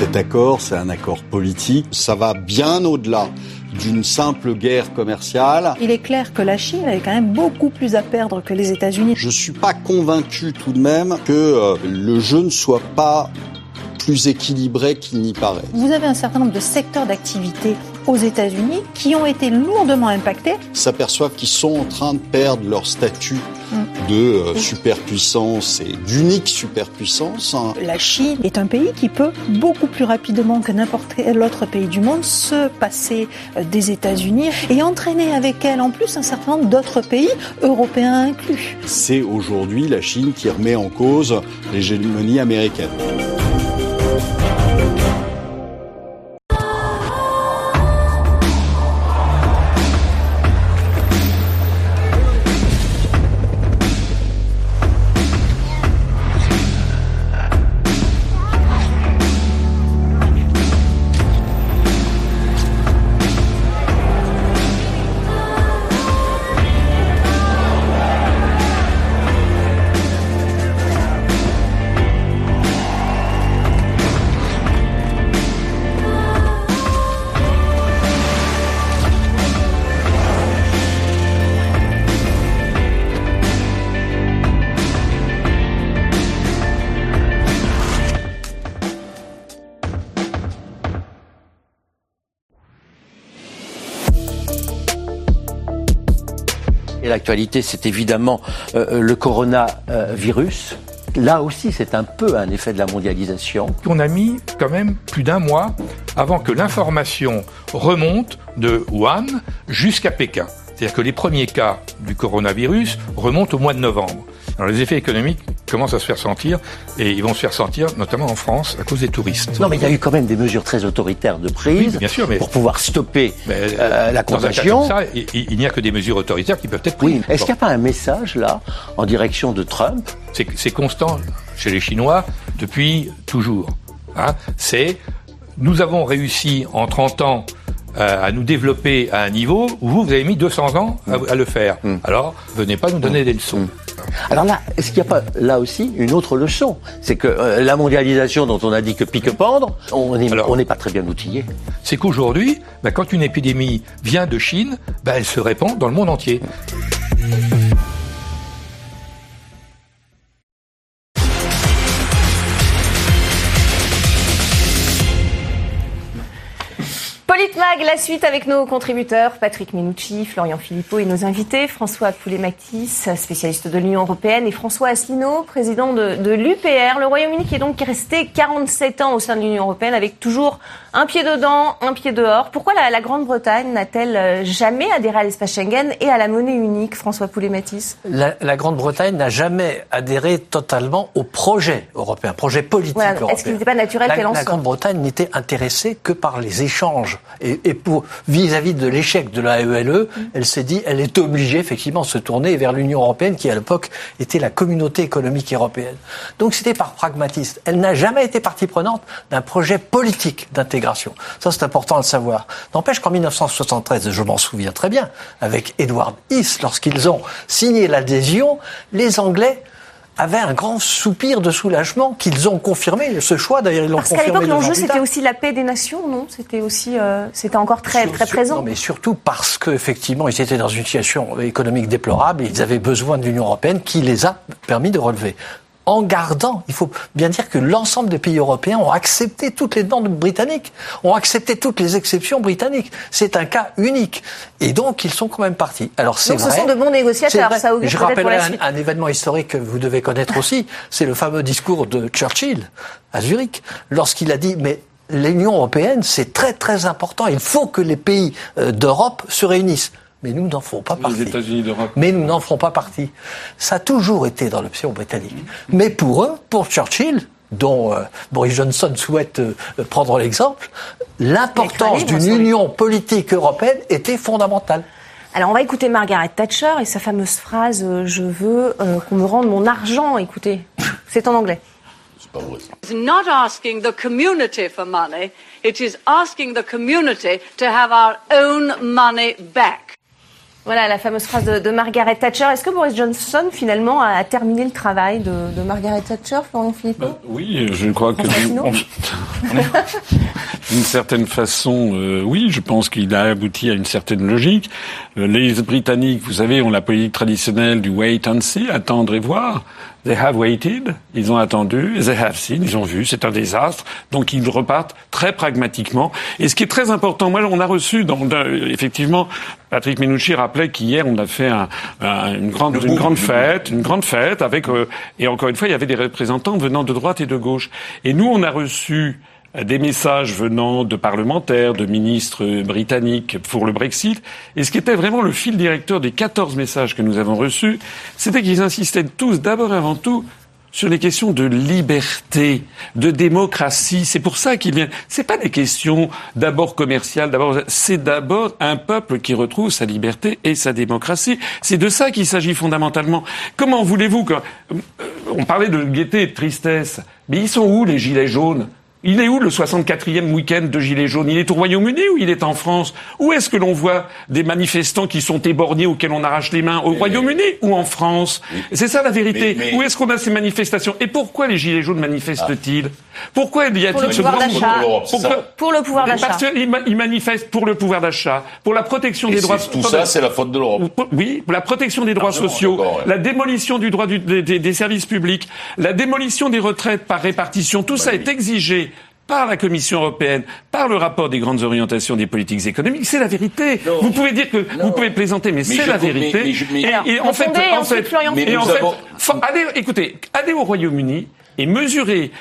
Cet accord, c'est un accord politique. Ça va bien au-delà d'une simple guerre commerciale. Il est clair que la Chine avait quand même beaucoup plus à perdre que les États-Unis. Je suis pas convaincu tout de même que euh, le jeu ne soit pas plus équilibré qu'il n'y paraît. Vous avez un certain nombre de secteurs d'activité aux États-Unis qui ont été lourdement impactés. S'aperçoivent qu'ils sont en train de perdre leur statut de euh, superpuissance et d'unique superpuissance. Hein. La Chine est un pays qui peut beaucoup plus rapidement que n'importe quel autre pays du monde se passer euh, des États-Unis et entraîner avec elle en plus un certain nombre d'autres pays, européens inclus. C'est aujourd'hui la Chine qui remet en cause l'hégémonie américaine. L'actualité, c'est évidemment euh, euh, le coronavirus. Là aussi, c'est un peu un effet de la mondialisation. On a mis quand même plus d'un mois avant que l'information remonte de Wuhan jusqu'à Pékin. C'est-à-dire que les premiers cas du coronavirus remontent au mois de novembre. Alors les effets économiques commencent à se faire sentir et ils vont se faire sentir notamment en France à cause des touristes. Non mais il y a eu quand même des mesures très autoritaires de prise bien sûr, mais pour pouvoir stopper euh, la contagion. ça, il, n'y a que des mesures autoritaires qui peuvent être prises. Oui. Est-ce qu'il n'y a pas un message là en direction de Trump? C'est constant chez les Chinois depuis toujours. Hein C'est nous avons réussi en 30 ans euh, à nous développer à un niveau où vous, vous avez mis 200 ans à, le faire. Mm. Alors, venez pas nous donner des leçons. Alors là, est-ce qu'il n'y a pas là aussi une autre leçon? C'est que euh, la mondialisation dont on a dit que pique-pendre, on n'est pas très bien outillé. C'est qu'aujourd'hui, bah, quand une épidémie vient de Chine, bah, elle se répand dans le monde entier. Politmag, la suite avec nos contributeurs, Patrick Menucci, Florian Philippot et nos invités, François Poulet-Matis, spécialiste de l'Union européenne, et François Asselineau, président de, de l'UPR. Le Royaume-Uni qui est donc resté 47 ans au sein de l'Union européenne avec toujours un pied dedans, un pied dehors. Pourquoi la, la Grande-Bretagne n'a-t-elle euh, jamais adhéré à l'espace Schengen et à la monnaie unique, François Poulet-Matis La, la Grande-Bretagne n'a jamais adhéré totalement au projet européen, projet politique voilà. européen. Est-ce qu'il n'était pas naturel qu'elle en La, la Grande-Bretagne n'était intéressée que par les échanges. Et, et pour vis-à-vis de l'échec de la ELE, mm. elle s'est dit, elle est obligée effectivement de se tourner vers l'Union européenne, qui à l'époque était la communauté économique européenne. Donc c'était par pragmatisme. Elle n'a jamais été partie prenante d'un projet politique d'intégration ça, c'est important à le savoir. N'empêche qu'en 1973, je m'en souviens très bien, avec Edward Heath, lorsqu'ils ont signé l'adhésion, les Anglais avaient un grand soupir de soulagement qu'ils ont confirmé ce choix. D'ailleurs, ils l'ont confirmé. Parce qu'à l'époque, l'enjeu c'était aussi la paix des nations, non? C'était aussi, euh, c'était encore très sur, très sur, présent. Non, mais surtout parce qu'effectivement, ils étaient dans une situation économique déplorable. Et ils avaient besoin de l'Union européenne qui les a permis de relever en gardant, il faut bien dire que l'ensemble des pays européens ont accepté toutes les demandes britanniques, ont accepté toutes les exceptions britanniques. C'est un cas unique. Et donc, ils sont quand même partis. Alors, c'est donc, vrai. ce sont de bons négociateurs, ça augure Je rappellerai un, un, événement historique que vous devez connaître aussi. C'est le fameux discours de Churchill à Zurich, lorsqu'il a dit, mais l'Union européenne, c'est très très important. Il faut que les pays euh, d'Europe se réunissent mais nous n'en ferons pas Les partie. États-Unis d'Europe. Mais nous n'en ferons pas partie. Ça a toujours été dans l'option britannique. Mais pour eux, pour Churchill, dont euh, Boris Johnson souhaite euh, prendre l'exemple, l'importance d'une union politique européenne était fondamentale. Alors on va écouter Margaret Thatcher et sa fameuse phrase euh, Je veux qu'on me rende mon argent. Écoutez, c'est en anglais. It's not asking the community for money, it is asking the community to have our own money back. Voilà la fameuse phrase de, de Margaret Thatcher. Est-ce que Boris Johnson finalement a terminé le travail de, de Margaret Thatcher, Florian Philippot ben, Oui, je crois que (laughs) d'une certaine façon, euh, oui, je pense qu'il a abouti à une certaine logique. Les Britanniques, vous savez, ont la politique traditionnelle du wait and see, attendre et voir. They have waited, ils ont attendu, they have seen, ils ont vu, c'est un désastre. Donc ils repartent très pragmatiquement. Et ce qui est très important, moi on a reçu, dans, effectivement, Patrick Menucci rappelait qu'hier on a fait un, un, une grande, une grande fête, une grande fête avec, euh, et encore une fois il y avait des représentants venant de droite et de gauche. Et nous on a reçu des messages venant de parlementaires, de ministres britanniques pour le Brexit. Et ce qui était vraiment le fil directeur des 14 messages que nous avons reçus, c'était qu'ils insistaient tous, d'abord et avant tout, sur les questions de liberté, de démocratie. C'est pour ça qu'ils viennent. C'est pas des questions d'abord commerciales, d'abord, c'est d'abord un peuple qui retrouve sa liberté et sa démocratie. C'est de ça qu'il s'agit fondamentalement. Comment voulez-vous que, on parlait de gaieté et de tristesse. Mais ils sont où les gilets jaunes? Il est où le 64e week-end de Gilets jaunes? Il est au Royaume-Uni ou il est en France? Où est-ce que l'on voit des manifestants qui sont éborgnés auxquels on arrache les mains? Au Royaume-Uni ou en France? Oui. C'est ça la vérité. Mais, mais... Où est-ce qu'on a ces manifestations? Et pourquoi les Gilets jaunes manifestent-ils? Pourquoi y a-t-il ce grand pour, pour le pouvoir d'achat. Parce qu'ils manifestent pour le pouvoir d'achat, pour la protection Et des droits. Tout ça, c'est la faute de l'Europe. Oui, pour la protection des droits sociaux, ouais. la démolition du droit du, des, des, des, services publics, la démolition des retraites par répartition. Tout bah, ça oui. est exigé par la Commission européenne, par le rapport des grandes orientations des politiques économiques. C'est la vérité. Non. Vous pouvez dire que non. vous pouvez plaisanter, mais, mais c'est la vérité. Mais, mais, et, et en fait, en fait, et en fait, allez, écoutez, allez au Royaume-Uni et mesurez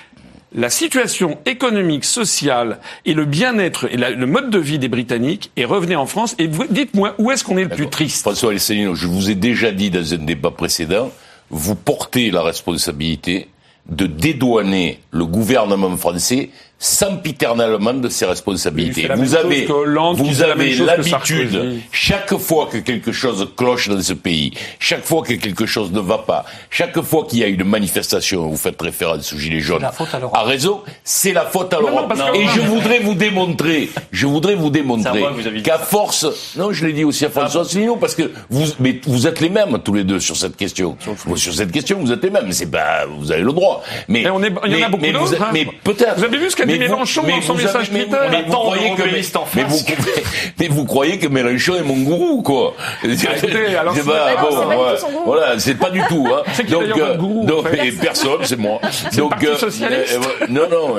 la situation économique, sociale et le bien-être et la, le mode de vie des Britanniques et revenez en France et dites-moi où est-ce qu'on est le plus triste. François Alessandino, je vous ai déjà dit dans un débat précédent, vous portez la responsabilité de dédouaner le gouvernement français sempiternellement de ses responsabilités. Vous avez, vous avez l'habitude, chaque fois que quelque chose cloche dans ce pays, chaque fois que quelque chose ne va pas, chaque fois qu'il y a une manifestation, vous faites référence aux Gilets jaunes, à, raison, c'est la faute à l'Europe. Et je voudrais vous démontrer, je voudrais vous démontrer qu'à force, non, je l'ai dit aussi à François Asselineau, parce que vous, mais vous êtes les mêmes tous les deux sur cette question. Sur, cette question, vous êtes les mêmes. C'est pas, vous avez le droit. Mais, on est, il y en a beaucoup d'autres. Mais peut-être. Vous avez vu ce qu'a dit Mélenchon dans son message Twitter Mais vous croyez que, mais, vous, mais vous croyez que Mélenchon est mon gourou, quoi alors c'est pas, bon, voilà, c'est pas du tout. Hein. (laughs) donc, euh, donc personne, c'est moi. (laughs) Donc, euh, euh, non, non,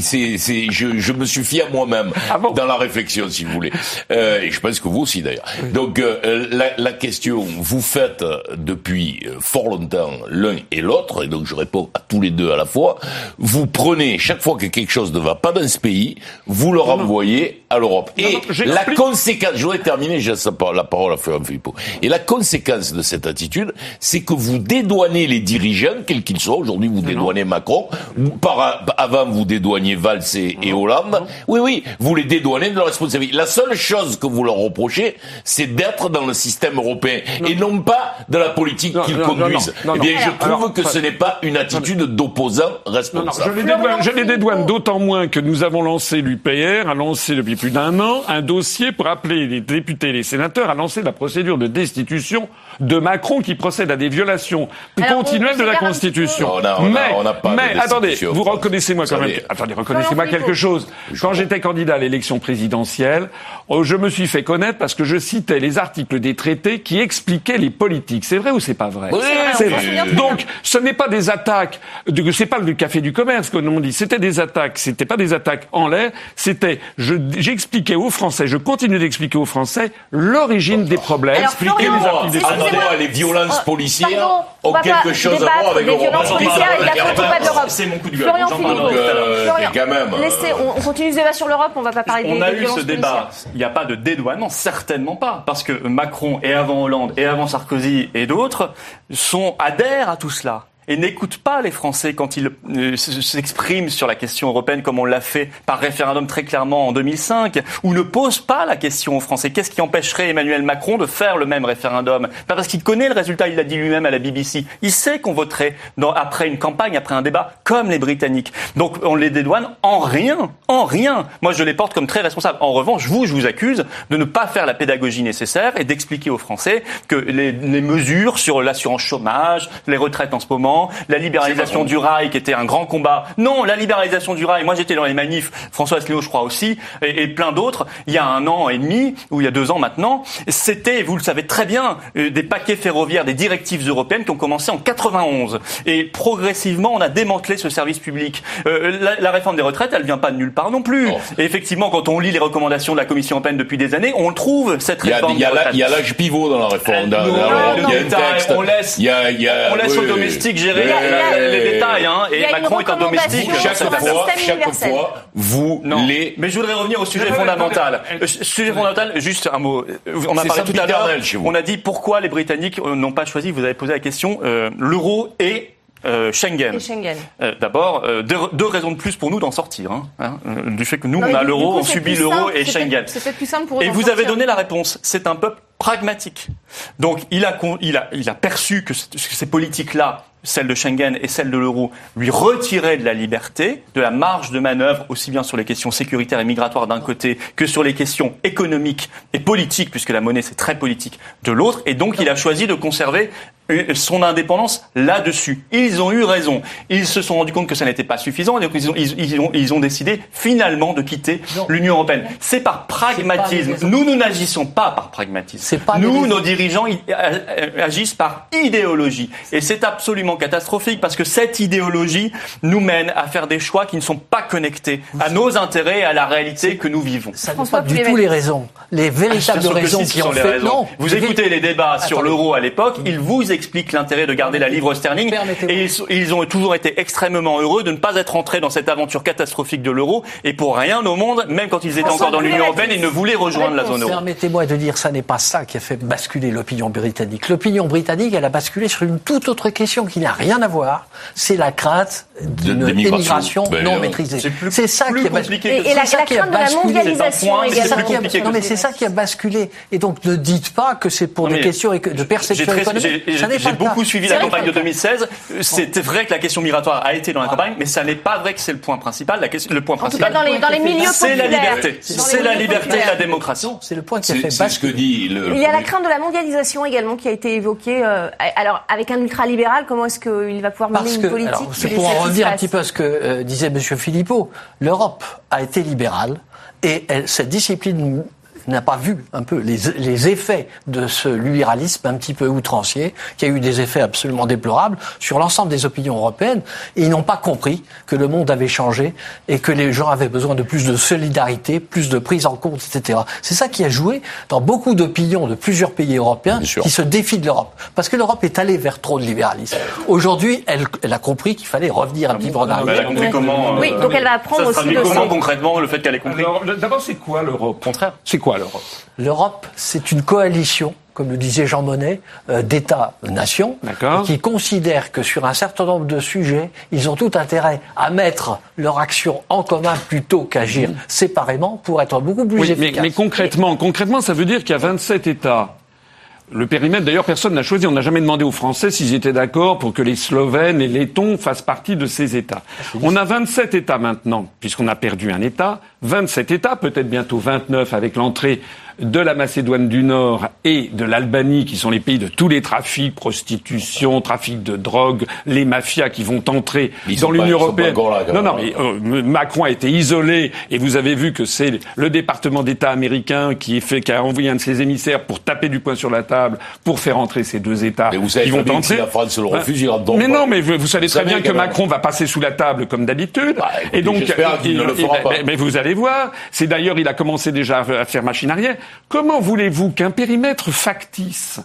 c'est, je, me suis fié à moi-même ah dans la réflexion, si vous voulez. et je pense que vous aussi, d'ailleurs. Donc, la, la question, vous faites depuis fort longtemps l'un et l'autre, et donc je réponds à tous les deux à la fois. Vous prenez chaque fois que quelque chose ne va pas dans ce pays, vous le renvoyez à l'Europe. Et la conséquence, je voudrais terminer, j'ai la parole à Florent Philippot. Et la conséquence de cette attitude, c'est que vous dédouanez les dirigeants, quels qu'ils soient. Aujourd'hui, vous dédouanez Macron. Par, avant, vous dédouaniez Valls et, Hollande. Oui, oui, vous les dédouanez de leur responsabilité. La seule chose que vous leur reprochez, c'est d'être dans le système européen et non pas de la politique qu'ils conduisent. eh bien, je trouve que ce n'est pas une attitude d'opposant responsable. je les dédouane, d'autant moins que nous avons lancé l'UPR, a lancé depuis plus d'un an un dossier pour appeler les députés et les sénateurs à lancer la procédure de destitution de Macron qui procède à des violations continuelles de la Constitution. mais, mais attendez, vous reconnaissez-moi quand même. Attendez, reconnaissez-moi quelque chose. Quand j'étais candidat à l'élection présidentielle, oh, je me suis fait connaître parce que je citais les articles des traités qui expliquaient les politiques. C'est vrai ou c'est pas vrai? C'est vrai. Donc, ce n'est pas des attaques. C'est pas le café du commerce que l'on dit. C'était des attaques. C'était pas des attaques en l'air. C'était. J'expliquais aux Français. Je continue d'expliquer aux Français l'origine des problèmes. Expliquez-moi les violences oh, policières ont quelque chose à voir avec l'Europe. violences policières et la pas de l'Europe. C'est mon coup de gueule. Florian Philippot. Euh, quand même. Laissez, on continue ce débat sur l'Europe, on va pas parler des On a eu ce débat. Il n'y a pas de dédouanement, certainement pas. Parce que Macron, et avant Hollande, et avant Sarkozy, et d'autres, sont adhèrent à tout cela et n'écoute pas les Français quand ils euh, s'expriment sur la question européenne comme on l'a fait par référendum très clairement en 2005, ou ne pose pas la question aux Français. Qu'est-ce qui empêcherait Emmanuel Macron de faire le même référendum? Pas parce qu'il connaît le résultat, il l'a dit lui-même à la BBC. Il sait qu'on voterait après une campagne, après un débat, comme les Britanniques. Donc on les dédouane en rien, en rien. Moi je les porte comme très responsables. En revanche, vous, je vous accuse de ne pas faire la pédagogie nécessaire et d'expliquer aux Français que les mesures sur l'assurance chômage, les retraites en ce moment, la libéralisation du rail qui était un grand combat. Non, la libéralisation du rail, moi j'étais dans les manifs, François Asselineau je crois aussi, et, plein d'autres, il y a un an et demi, ou il y a deux ans maintenant, c'était, vous le savez très bien, euh, des paquets ferroviaires, des directives européennes qui ont commencé en 91. Et progressivement, on a démantelé ce service public. Euh, la, réforme des retraites, elle vient pas de nulle part non plus. Oh. Et effectivement, quand on lit les recommandations de la Commission européenne depuis des années, on trouve cette réforme. Il y a l'âge pivot dans la réforme. il y a un texte. On laisse, on laisse aux domestiques les détails, hein, et Macron est un domestique. Chaque fois, chaque fois, vous les. Mais je voudrais revenir au sujet fondamental. Euh, sujet fondamental, juste un mot. On a parlé tout à l'heure. On a dit pourquoi les Britanniques euh, n'ont pas choisi. Vous avez posé la question. Euh, l'euro et euh, Schengen. Schengen. Euh, D'abord, euh, deux, deux, raisons de plus pour nous d'en sortir. Hein, hein, du fait que nous, on a l'euro, on subit l'euro et Schengen. C'est plus simple pour eux Et vous avez donné la réponse. C'est un peuple pragmatique. Donc, il a, il a, il a perçu que ces politiques-là celle de Schengen et celle de l'euro, lui retirer de la liberté, de la marge de manœuvre, aussi bien sur les questions sécuritaires et migratoires d'un côté que sur les questions économiques et politiques, puisque la monnaie c'est très politique, de l'autre. Et donc il a choisi de conserver son indépendance là-dessus. Ils ont eu raison. Ils se sont rendus compte que ça n'était pas suffisant, et donc ils ont, ils, ont, ils ont décidé finalement de quitter l'Union européenne. C'est par pragmatisme. Nous, nous n'agissons pas par pragmatisme. Pas nous, nos dirigeants agissent par idéologie. Et c'est absolument catastrophique parce que cette idéologie nous mène à faire des choix qui ne sont pas connectés à nos intérêts et à la réalité que nous vivons. Ça n'est pas du tout les raisons. Les véritables raisons qui ont fait... Non, vous écoutez les débats sur l'euro à l'époque, ils vous explique l'intérêt de garder la livre sterling. Et ils, ils, ont toujours été extrêmement heureux de ne pas être entrés dans cette aventure catastrophique de l'euro. Et pour rien au monde, même quand ils étaient encore dans l'Union européenne, ils ne voulaient rejoindre la zone euro. Permettez-moi de dire, ça n'est pas ça qui a fait basculer l'opinion britannique. L'opinion britannique, elle a basculé sur une toute autre question qui n'a rien à voir. C'est la crainte d'une immigration ben, non maîtrisée. C'est ça qui a basculé. Et, la, la crainte de la mondialisation également. Non, mais c'est ça qui a basculé. Et donc, ne dites pas que c'est pour des questions de perception économique. J'ai beaucoup suivi la campagne de 2016. C'est vrai que la question migratoire a été dans la campagne, mais ça n'est pas vrai que c'est le point principal. Le point principal, c'est la liberté. C'est la liberté et la démocratie. C'est le point qui a fait ce que dit Il y a la crainte de la mondialisation également qui a été évoquée. Euh, alors, avec un ultralibéral, comment est-ce qu'il va pouvoir mener une politique C'est pour en revenir un petit peu à ce que euh, disait M. Philippot. L'Europe a été libérale et cette discipline n'a pas vu un peu les, les, effets de ce libéralisme un petit peu outrancier, qui a eu des effets absolument déplorables sur l'ensemble des opinions européennes. Et ils n'ont pas compris que le monde avait changé et que les gens avaient besoin de plus de solidarité, plus de prise en compte, etc. C'est ça qui a joué dans beaucoup d'opinions de plusieurs pays européens qui se défient de l'Europe. Parce que l'Europe est allée vers trop de libéralisme. Aujourd'hui, elle, elle, a compris qu'il fallait revenir un petit peu en arrière. comment Oui, donc elle va apprendre ça aussi comment concrètement le fait qu'elle ait compris? D'abord, c'est quoi l'Europe? Contraire. C'est quoi l'Europe L'Europe, c'est une coalition comme le disait Jean Monnet, euh, d'États-nations, qui considèrent que sur un certain nombre de sujets, ils ont tout intérêt à mettre leur action en commun plutôt qu'agir séparément pour être beaucoup plus oui, efficaces. Mais, concrètement, concrètement, ça veut dire qu'il y a 27 États. Le périmètre, d'ailleurs, personne n'a choisi. On n'a jamais demandé aux Français s'ils étaient d'accord pour que les Slovènes et les Lettons fassent partie de ces États. On a 27 États maintenant, puisqu'on a perdu un État. 27 États, peut-être bientôt 29 avec l'entrée de la Macédoine du Nord et de l'Albanie, qui sont les pays de tous les trafics, prostitution, trafic de drogue, les mafias qui vont entrer dans l'Union européenne. non, non, mais euh, Macron a été isolé et vous avez vu que c'est le département d'État américain qui, fait, qui a envoyé un de ses émissaires pour taper du poing sur la table pour faire entrer ces deux États mais vous savez qui vont entrer. Si la France le refuse, il Mais non, mais vous, savez très bien que Macron va passer sous la table comme d'habitude. Bah, et donc, il, ne le fera pas. mais vous allez voir. C'est d'ailleurs, il a commencé déjà à faire machine arrière. Comment voulez-vous qu'un périmètre factice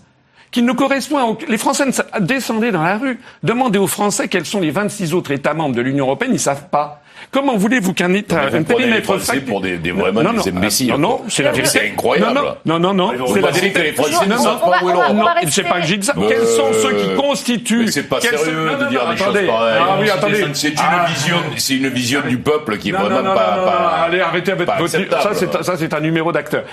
qui ne correspond à... Les Français descendaient dans la rue, demandez aux Français quels sont les 26 autres États membres de l'Union européenne, ils savent pas. Comment voulez-vous qu'un État, un périmètre factice pour des, des vraiment non, des imbéciles Non, non, c'est la vérité. C'est incroyable. Non, non, non, c'est la vérité. Les Français ne savent pas où est l'Europe. Non, sais pas que j'ai dit ça. Quels sont ceux qui constituent C'est pas sérieux de dire des choses pareilles. Ah oui, attendez. C'est une ah. vision, c'est une vision du peuple qui est vraiment pas. Allez, arrêtez avec votre. Ça, c'est un numéro d'acteur.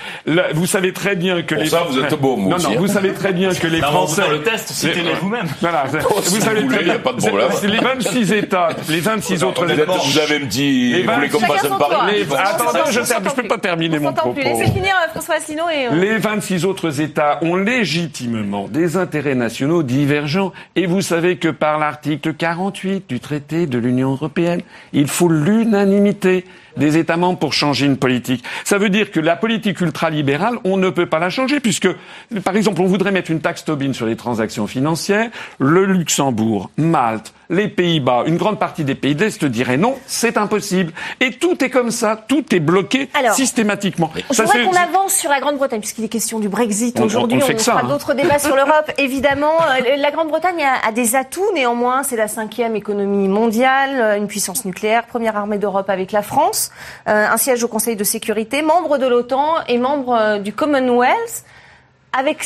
Vous savez très bien que les. ça, vous êtes beau, moi Non, non, vous savez très bien que les Français. le test, citez-les vous-même. Voilà. (laughs) Vous savez très bien. Pas de problème. Les 26 États, les 26 autres États. Vous avez un petit. Attendez, je ne peux pas terminer mon propos. Laissez finir François Asselineau et... Euh, les 26 autres États ont légitimement des intérêts nationaux divergents. Et vous savez que par l'article 48 du traité de l'Union européenne, il faut l'unanimité des États membres pour changer une politique. Ça veut dire que la politique ultralibérale, on ne peut pas la changer puisque, par exemple, on voudrait mettre une taxe Tobin sur les transactions financières. Le Luxembourg, Malte, les Pays-Bas, une grande partie des pays d'Est diraient non, c'est impossible. Et tout est comme ça, tout est bloqué systématiquement. Je voudrais qu'on avance sur la Grande-Bretagne, puisqu'il est question du Brexit aujourd'hui. On, on, fera hein. d'autres débats sur (laughs) l'Europe, évidemment. Euh, la Grande-Bretagne a, des atouts, néanmoins. C'est la cinquième économie mondiale, euh, une puissance nucléaire, première armée d'Europe avec la France, euh, un siège au Conseil de sécurité, membre de l'OTAN et membre du Commonwealth. Avec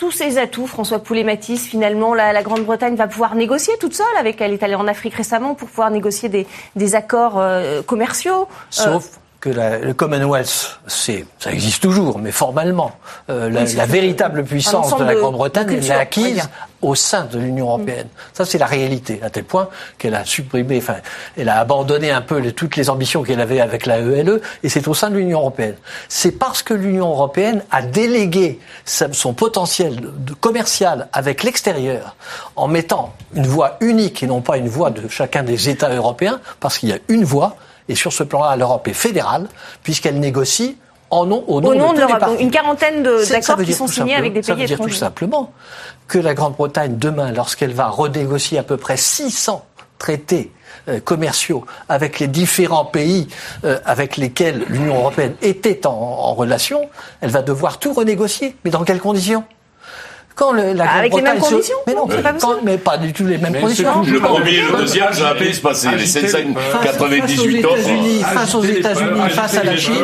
tous ces atouts, François Poulet-Matisse, finalement, la, Grande-Bretagne va pouvoir négocier toute seule avec elle. est allée en Afrique récemment pour pouvoir négocier des, accords euh, commerciaux. Euh, Que le Commonwealth, c'est, ça existe toujours, mais formellement, euh, la, véritable puissance de la Grande-Bretagne, elle l'a acquise au sein de l'Union européenne. Ça, c'est la réalité, à tel point qu'elle a supprimé, enfin, elle a abandonné un peu toutes les ambitions qu'elle avait avec la ELE, et c'est au sein de l'Union européenne. C'est parce que l'Union européenne a délégué son potentiel de commercial avec l'extérieur en mettant une voie unique et non pas une voie de chacun des États européens, parce qu'il y a une voie, et sur ce plan-là, l'Europe est fédérale, puisqu'elle négocie en nom, au nom, de, l'Europe. Une quarantaine d'accords qui sont signés avec des pays étrangers. Ça veut dire tout simplement que la Grande-Bretagne, demain, lorsqu'elle va renégocier à peu près 600 traités euh, commerciaux avec les différents pays euh, avec lesquels l'Union européenne était en, relation, elle va devoir tout renégocier. Mais dans quelles conditions? Quand le, la Avec les mêmes conditions Mais non, c'est pas quand, mais pas du tout les mêmes Mais conditions. Le premier et le deuxième, ça a pu se passer. Les 598 autres. Face aux États-Unis, face à la Chine,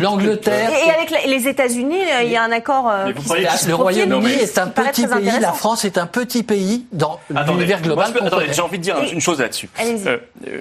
l'Angleterre. Et avec les États-Unis, il y a un accord. euh, se- se Le Royaume-Uni est un petit pays, la. France est un petit pays dans l'univers global. J'ai envie de dire une chose là-dessus. Euh, euh,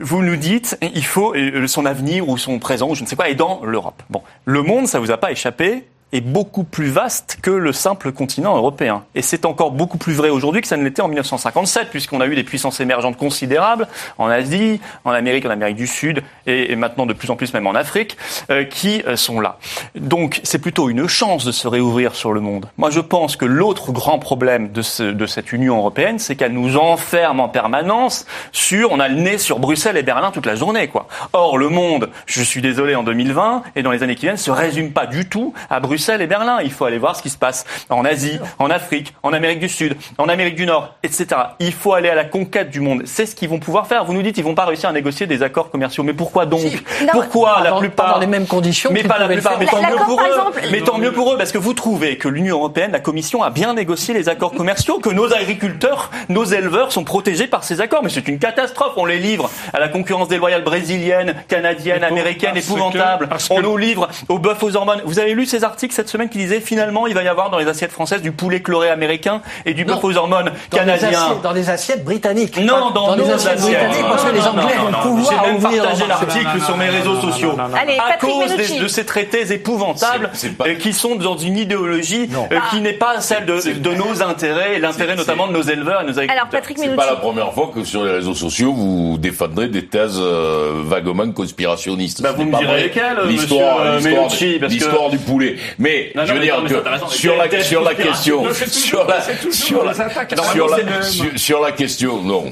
vous nous dites, il faut euh, son avenir ou son présent, ou je ne sais quoi, est dans l'Europe. Bon, le monde, ça vous a pas échappé est beaucoup plus vaste que le simple continent européen. Et c'est encore beaucoup plus vrai aujourd'hui que ça ne l'était en 1957, puisqu'on a eu des puissances émergentes considérables en Asie, en Amérique, en Amérique du Sud, et, maintenant de plus en plus même en Afrique, euh, qui euh, sont là. Donc c'est plutôt une chance de se réouvrir sur le monde. Moi je pense que l'autre grand problème de, ce- de cette Union européenne, c'est qu'elle nous enferme en permanence sur, on a le nez sur Bruxelles et Berlin toute la journée, quoi. Or le monde, je suis désolé, en 2020 et dans les années qui viennent, se résume pas du tout à Bruxelles et Berlin. Il faut aller voir ce qui se passe en Asie, en Afrique, en Amérique du Sud, en Amérique du Nord, etc. Il faut aller à la conquête du monde. C'est ce qu'ils vont pouvoir faire. Vous nous dites, ils vont pas réussir à négocier des accords commerciaux. Mais pourquoi donc Non, Pourquoi la dans- plupart pas dans les mêmes conditions Mais pas la plupart. Mais tant mieux pour eux. exemple. Mais tant mieux pour eux, parce que vous trouvez que l'Union européenne, la Commission, a bien négocié les accords commerciaux, que nos agriculteurs, nos éleveurs sont protégés par ces accords. Mais c'est une catastrophe. On les livre à la concurrence déloyale brésilienne, canadienne, américaine, que- épouvantable. On que- nous livre au bœuf aux hormones. Vous avez lu ces articles? Cette semaine qui disaient finalement il va y avoir dans les assiettes françaises du poulet chloré américain et du bœuf aux hormones Dans des, canadien. assiettes, dans des assiettes britanniques. Non, dans, les nos assiettes britanniques, parce que les Non, Anglais non, vont pouvoir J'ai même partagé l'article sur mes réseaux sociaux. Allez, à cause des- de ces traités épouvantables euh, qui sont dans une idéologie euh, qui n'est pas celle de, de nos intérêts et l'intérêt notamment de nos éleveurs et nos agriculteurs. Alors, Patrick C'est pas la première fois que sur les réseaux sociaux vous défendrez des thèses euh, vaguement conspirationnistes. Bah, vous me direz lesquelles, l'histoire du poulet. Mais Non, non, je veux mais dire non, sur la sur la question sur la sur la sur la sur- la question non.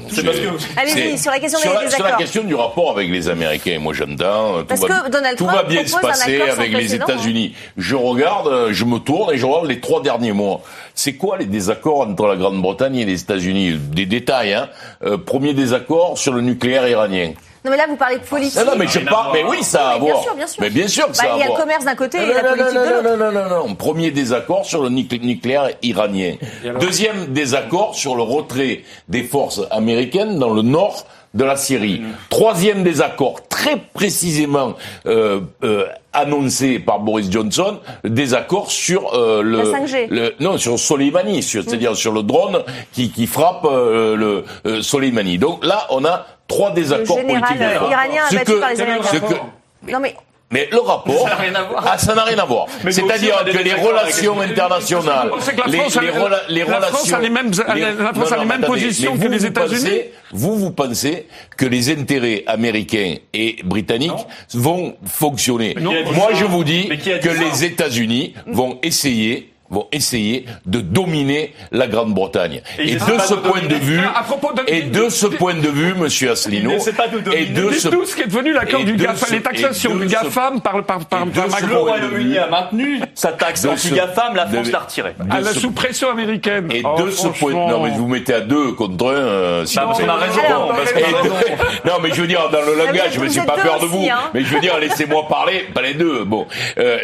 Allez-y, sur la question sur des la, sur la désaccords. question du rapport avec les Américains, moi j'entends. Tout Parce va, que Donald tout va bien se passer avec les précédent, États-Unis. Je regarde, euh, je me tourne et je regarde les trois derniers mois. C'est quoi les désaccords entre la Grande-Bretagne et les États-Unis? Des détails, hein. Euh, premier désaccord sur le nucléaire iranien. Non, mais là, vous parlez de politique. Non, non, mais je parle, mais oui, ça a à Oui, bien voir. sûr, bien sûr. Mais bien sûr que Bah, ça a à il y a le voir. commerce d'un côté et Non, la non, politique non, de l'autre. Non, non, non, non, non. Premier désaccord sur le nuclé- nucléaire iranien. Deuxième désaccord sur le retrait des forces américaines dans le nord de la Syrie. Mm. Troisième désaccord, très précisément euh, euh, annoncé par Boris Johnson, désaccord sur euh, le, La 5G. le- non sur Soleimani, sur- c'est-à-dire sur le drone qui, qui frappe euh, le euh, Soleimani. Donc là, on a trois désaccords général, politiques. euh, iranien Ce abattu que- par les Américains. ce que- Non, mais mais le rapport, Ça n'a rien à voir. Ah, ça n'a rien à voir. Mais C'est-à-dire que les relations les- internationales, C'est que la les, les rela- les la relations, France a les mêmes- la France a les mais mêmes positions mais que vous, les vous États-Unis. pensez- Vous, vous pensez que les intérêts américains et britanniques vont fonctionner Non. Moi, je vous dis Mais que les États-Unis vont essayer vont essayer de dominer la Grande-Bretagne. Et de ce de point de vue, de- et de ce point de vue, Monsieur Asselineau, de dominer. et de ce Dites-nous ce qui est devenu l'accord et du de GAFA, ce- les taxations du ce- GAFAM par, par, par, et de par ce Macron. Le Royaume-Uni a maintenu sa taxe De ce- anti-GAFAM, la France de- l'a retirée. À de la ce- sous-pression américaine. Et Oh, de ce point, non mais vous mettez à deux contre un. euh, si Bah, a raison, (laughs) non mais je veux dire dans le langage, vous mais j'ai êtes pas peur de vous. hein. Mais je veux dire, laissez-moi parler, pas les deux. Bon, euh,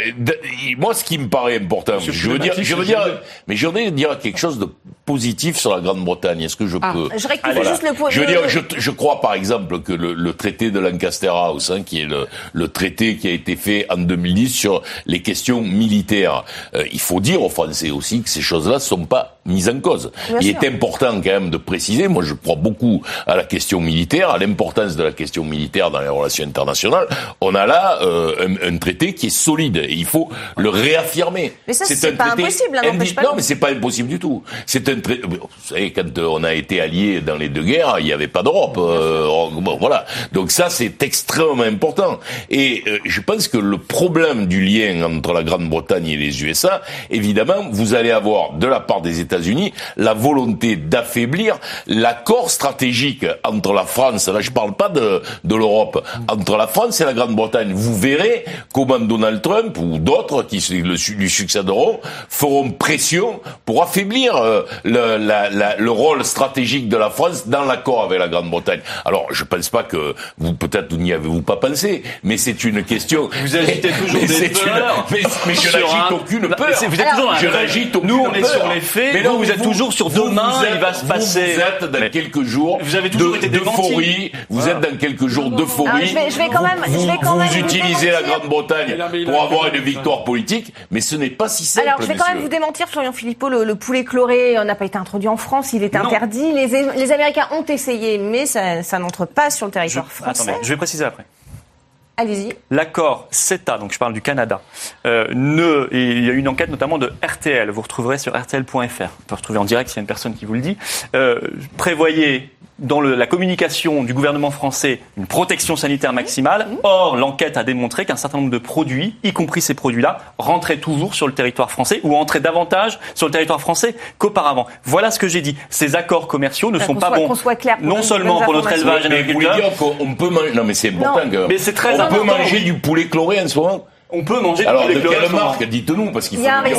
moi ce qui me paraît important, je veux dire, je veux dire, mais je voudrais dire quelque chose de positif sur la Grande-Bretagne. Est-ce que je Ah, peux je rectifie juste le point- Je veux dire, je, je crois par exemple que le, le traité de Lancaster House, hein, qui est le, le traité qui a été fait en 2010 sur les questions militaires, euh, il faut dire aux Français aussi que ces choses-là ne sont pas mises en cause. Bien il sûr. est important quand même de préciser, moi je crois beaucoup à la question militaire, à l'importance de la question militaire dans les relations internationales. On a là euh, un, un traité qui est solide et il faut le réaffirmer. Mais ça, c'est pas traité impossible, hein, indi- pas Non, mais c'est pas impossible du tout. C'est Vous savez, quand euh, on a été alliés dans les deux guerres, il n'y avait pas d'Europe. Euh, bon, voilà. Donc ça, c'est extrêmement important. Et euh, je pense que le problème du lien entre la Grande-Bretagne et les USA, évidemment, vous allez avoir de la part des États-Unis, la volonté d'affaiblir l'accord stratégique entre la France, là je parle pas de, de l'Europe, entre la France et la Grande-Bretagne. Vous verrez comment Donald Trump ou d'autres qui lui succéderont feront pression pour affaiblir euh, le, la, la, le rôle stratégique de la France dans l'accord avec la Grande-Bretagne. Alors je pense pas que vous peut-être n'y avez-vous pas pensé, mais c'est une question. Vous agitez toujours des peurs. mais, mais je n'agite aucune peur. Vous êtes toujours je n'agite aucune Nous on est sur les faits. Mais non, vous, êtes toujours sur demain. il va se passer. Vous êtes dans quelques jours. Vous avez toujours été d'euphorie. Vous êtes dans quelques jours d'euphorie. Je vais, je vais quand même. Vous, je vais quand vous même utilisez la Grande-Bretagne pour avoir une victoire politique, mais ce n'est pas si simple. Alors, je vais quand même vous démentir, Florian Philippot, le, le poulet chloré n'a pas été introduit en France, il est interdit. Les, les Américains ont essayé, mais ça, ça n'entre pas sur le territoire je, français. Attendez, je vais préciser après. Allez-y. L'accord CETA, donc je parle du Canada, euh, ne, il y a une enquête notamment de RTL, vous retrouverez sur rtl.fr, vous pouvez retrouver en direct s'il y a une personne qui vous le dit, euh, prévoyait dans le, la communication du gouvernement français une protection sanitaire maximale. Or, l'enquête a démontré qu'un certain nombre de produits, y compris ces produits-là, rentraient toujours sur le territoire français ou entraient davantage sur le territoire français qu'auparavant. Voilà ce que j'ai dit. Ces accords commerciaux ne sont pas soit, bons. Soit clair non seulement pour notre élevage mais vous voulez dire qu'on peut manger. Non, mais c'est important. Que... Mais c'est très on important. peut manger du poulet chloré en ce moment. On peut manger Alors, de quelle marque Dites-nous, parce qu'il faut Allez,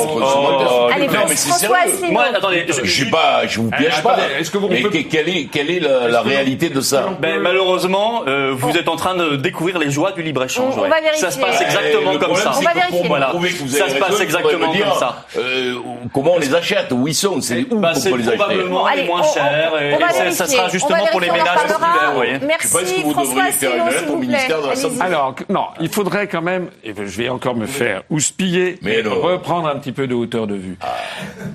non, mais c'est François. Moi, attendez, Je suis pas, je vous piège Eh, pas. attendez, est-ce que vous- que- quelle est, quelle est la, la réalité de ça Ben, malheureusement, euh, vous êtes en train de découvrir les joies du libre-échange. On- on ouais. va vérifier. Ça se passe exactement comme ça. On va vérifier. Pour Voilà. que vous Ça se passe exactement dire, comme ça. euh, comment on les achète Où ils sont C'est où Bah, qu'on peut les acheter probablement allez, les moins on- on- chers et, ça sera On justement pour les ménages. Merci, Je pense que vous François devriez faire une lettre au ministère de la. Santé. Alors, non, il faudrait quand même, et je vais encore me faire houspiller, Mais reprendre un petit peu de hauteur de vue.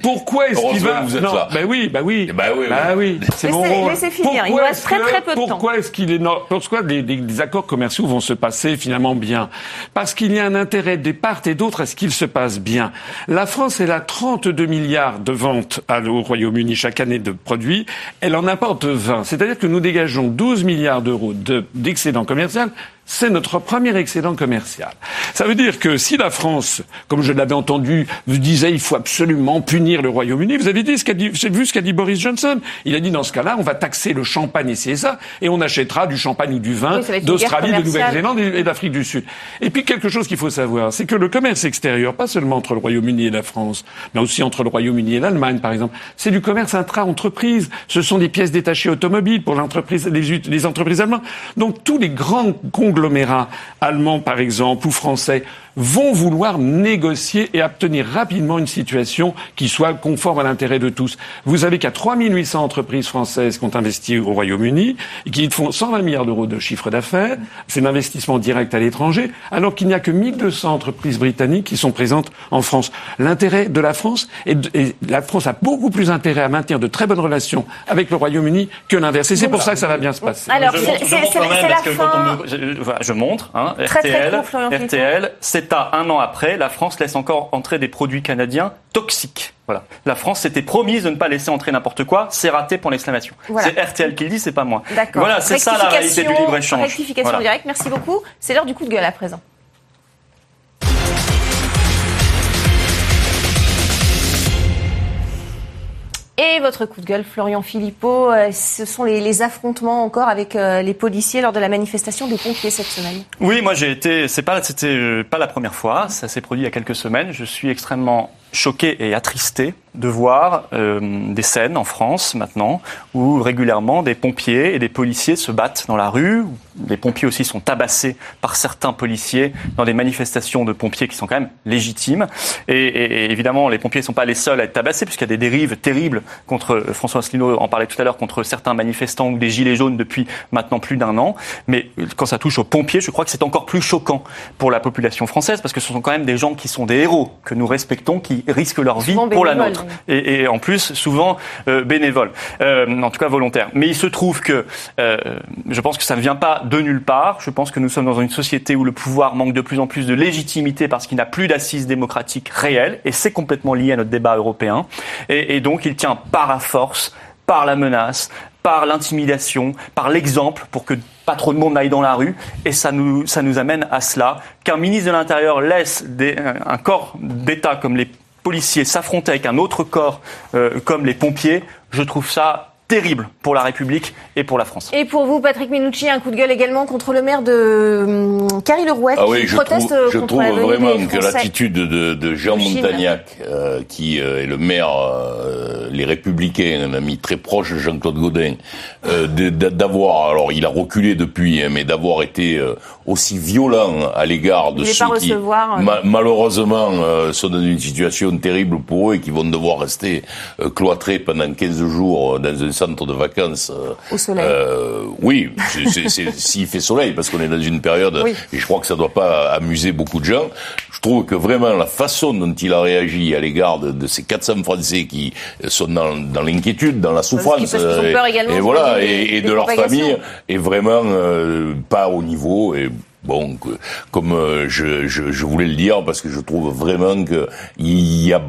Pourquoi est-ce qu'il va... que vous êtes non, là. Ben oui, ben oui. Eh ben oui, oui. Bah oui, c'est mon Laissez- rôle. laissez finir, il nous Pourquoi reste est-ce très, très peu de temps. Pourquoi est-ce qu'il est... Pourquoi les, les- les accords commerciaux vont se passer finalement bien? Parce qu'il y a un intérêt des parts et d'autres à ce qu'ils se passent bien. La France, elle a 32 milliards de ventes à- au Royaume-Uni chaque année de produits. Elle en importe 20. C'est-à-dire que nous dégageons 12 milliards d'euros de- d'excédent commercial c'est notre premier excédent commercial. Ça veut dire que si la France, comme je l'avais entendu, vous disait il faut absolument punir le Royaume-Uni, vous avez dit ce qu'a dit, vu ce qu'a dit Boris Johnson. Il a dit dans ce cas-là, on va taxer le champagne et c'est ça, et on achètera du champagne ou du vin Oui, d'Australie, de Nouvelle-Zélande et d'Afrique du Sud. Et puis quelque chose qu'il faut savoir, c'est que le commerce extérieur, pas seulement entre le Royaume-Uni et la France, mais aussi entre le Royaume-Uni et l'Allemagne, par exemple, c'est du commerce intra-entreprise. Ce sont des pièces détachées automobiles pour l'entreprise, les, entreprises allemandes. Donc tous les grands conglomérats allemands, par exemple, ou français, vont vouloir négocier et obtenir rapidement une situation qui soit conforme à l'intérêt de tous. Vous avez qu'à 3800 entreprises françaises qui ont investi au Royaume-Uni et qui font 120 milliards d'euros de chiffre d'affaires. C'est l'investissement direct à l'étranger, alors qu'il n'y a que 1200 entreprises britanniques qui sont présentes en France. L'intérêt de la France, et, de- et la France a beaucoup plus intérêt à maintenir de très bonnes relations avec le Royaume-Uni que l'inverse. Et c'est pour ça que ça va bien se passer. Alors, je c'est montre, je c'est- montre c'est- quand même c'est la parce que quand fin. on me- je, voilà, je montre, hein, Très, très RTL, Philippot. RTL, CETA un an après, la France laisse encore entrer des produits canadiens toxiques. Voilà. La France s'était promise de ne pas laisser entrer n'importe quoi, c'est raté pour l'exclamation. Voilà. C'est RTL qui le dit, c'est pas moi. Voilà, c'est ça la réalité du. Rectification Voilà. directe, merci beaucoup. C'est l'heure du coup de gueule à présent. Et votre coup de gueule, Florian Philippot, euh, ce sont les, affrontements encore avec euh, les policiers lors de la manifestation des pompiers cette semaine. Oui, moi j'ai été, c'est pas, c'était euh, pas la première fois, ça s'est produit il y a quelques semaines. Je suis extrêmement choqué et attristé de voir euh, des scènes en France maintenant où régulièrement des pompiers et des policiers se battent dans la rue. Les pompiers aussi sont tabassés par certains policiers dans des manifestations de pompiers qui sont quand même légitimes. Et, et- et évidemment, les pompiers ne sont pas les seuls à être tabassés puisqu'il y a des dérives terribles contre euh, François Asselineau en parlait tout à l'heure contre certains manifestants ou des gilets jaunes depuis maintenant plus d'un an. Mais euh, quand ça touche aux pompiers, je crois que c'est encore plus choquant pour la population française parce que ce sont quand même des gens qui sont des héros que nous respectons, qui risquent leur vie pour la nôtre et, en plus souvent euh, bénévoles, euh, en tout cas volontaires. Mais il se trouve que euh, je pense que ça ne vient pas de nulle part. Je pense que nous sommes dans une société où le pouvoir manque de plus en plus de légitimité parce qu'il n'a plus d'assises démocratiques réelles et c'est complètement lié à notre débat européen. Et, donc il tient par la force, par la menace, par l'intimidation, par l'exemple pour que pas trop de monde n'aille dans la rue. Et ça nous, ça nous amène à cela qu'un ministre de l'Intérieur laisse un corps d'État comme les policiers s'affronter avec un autre corps euh, comme les pompiers, je trouve ça terrible pour la République et pour la France. Et pour vous, Patrick Minucci, un coup de gueule également contre le maire de hum, Carrie Lerouette ah oui, qui je proteste trouve, je contre trouve la vraiment des que l'attitude de, de Jean de. Montagnac, euh, qui euh, est le maire, euh, les Républicains, un ami très proche de Jean-Claude Godin, euh, d'avoir, alors il a reculé depuis, hein, mais d'avoir été euh, aussi violent à l'égard de ceux qui, recevoir, euh. ma- malheureusement, euh, sont dans une situation terrible pour eux et qui vont devoir rester euh, cloîtrés pendant 15 jours euh, dans un centre de vacances. euh, Au soleil. oui, (laughs) s'il fait soleil, parce qu'on est dans une période, Oui. et je crois que ça doit pas amuser beaucoup de gens. Je trouve que vraiment la façon dont il a réagi à l'égard de, de ces 400 Français qui sont dans, dans l'inquiétude, dans la souffrance, également, et voilà, et, et de leur famille, est vraiment pas au niveau. Et bon, comme euh, je, je, je voulais le dire, parce que je trouve vraiment que il y a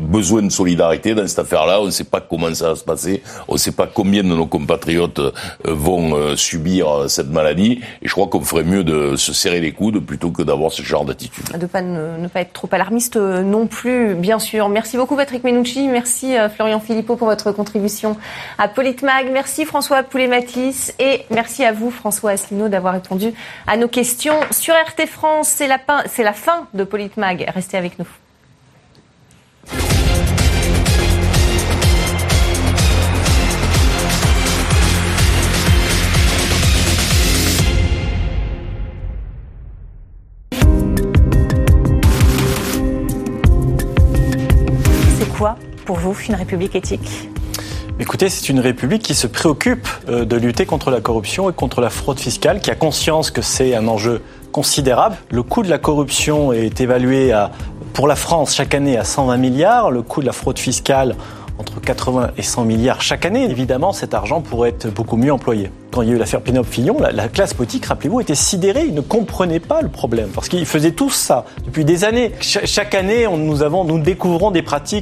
besoin de solidarité dans cette affaire-là. On ne sait pas comment ça va se passer. On ne sait pas combien de nos compatriotes euh, vont euh, subir euh, cette maladie. Et je crois qu'on ferait mieux de se serrer les coudes plutôt que d'avoir ce genre d'attitude. de ne, pas être trop alarmiste non plus, bien sûr. Merci beaucoup Patrick Menucci, merci Florian Philippot pour votre contribution à Politmag, merci François Poulet-Matisse et merci à vous François Asselineau d'avoir répondu à nos questions sur RT France. C'est la, la fin de Politmag. Restez avec nous. Pour vous une république éthique Écoutez, c'est une république qui se préoccupe euh, de lutter contre la corruption et contre la fraude fiscale, qui a conscience que c'est un enjeu considérable. Le coût de la corruption est évalué à, pour la France chaque année à 120 milliards, le coût de la fraude fiscale entre 80 et 100 milliards chaque année. Évidemment, cet argent pourrait être beaucoup mieux employé. Quand il y a eu l'affaire Pinop-Fillon, la, la classe politique, rappelez-vous, était sidérée. Ils ne comprenaient pas le problème parce qu'ils faisaient tous ça depuis des années. Cha- chaque année, nous avons, nous découvrons des pratiques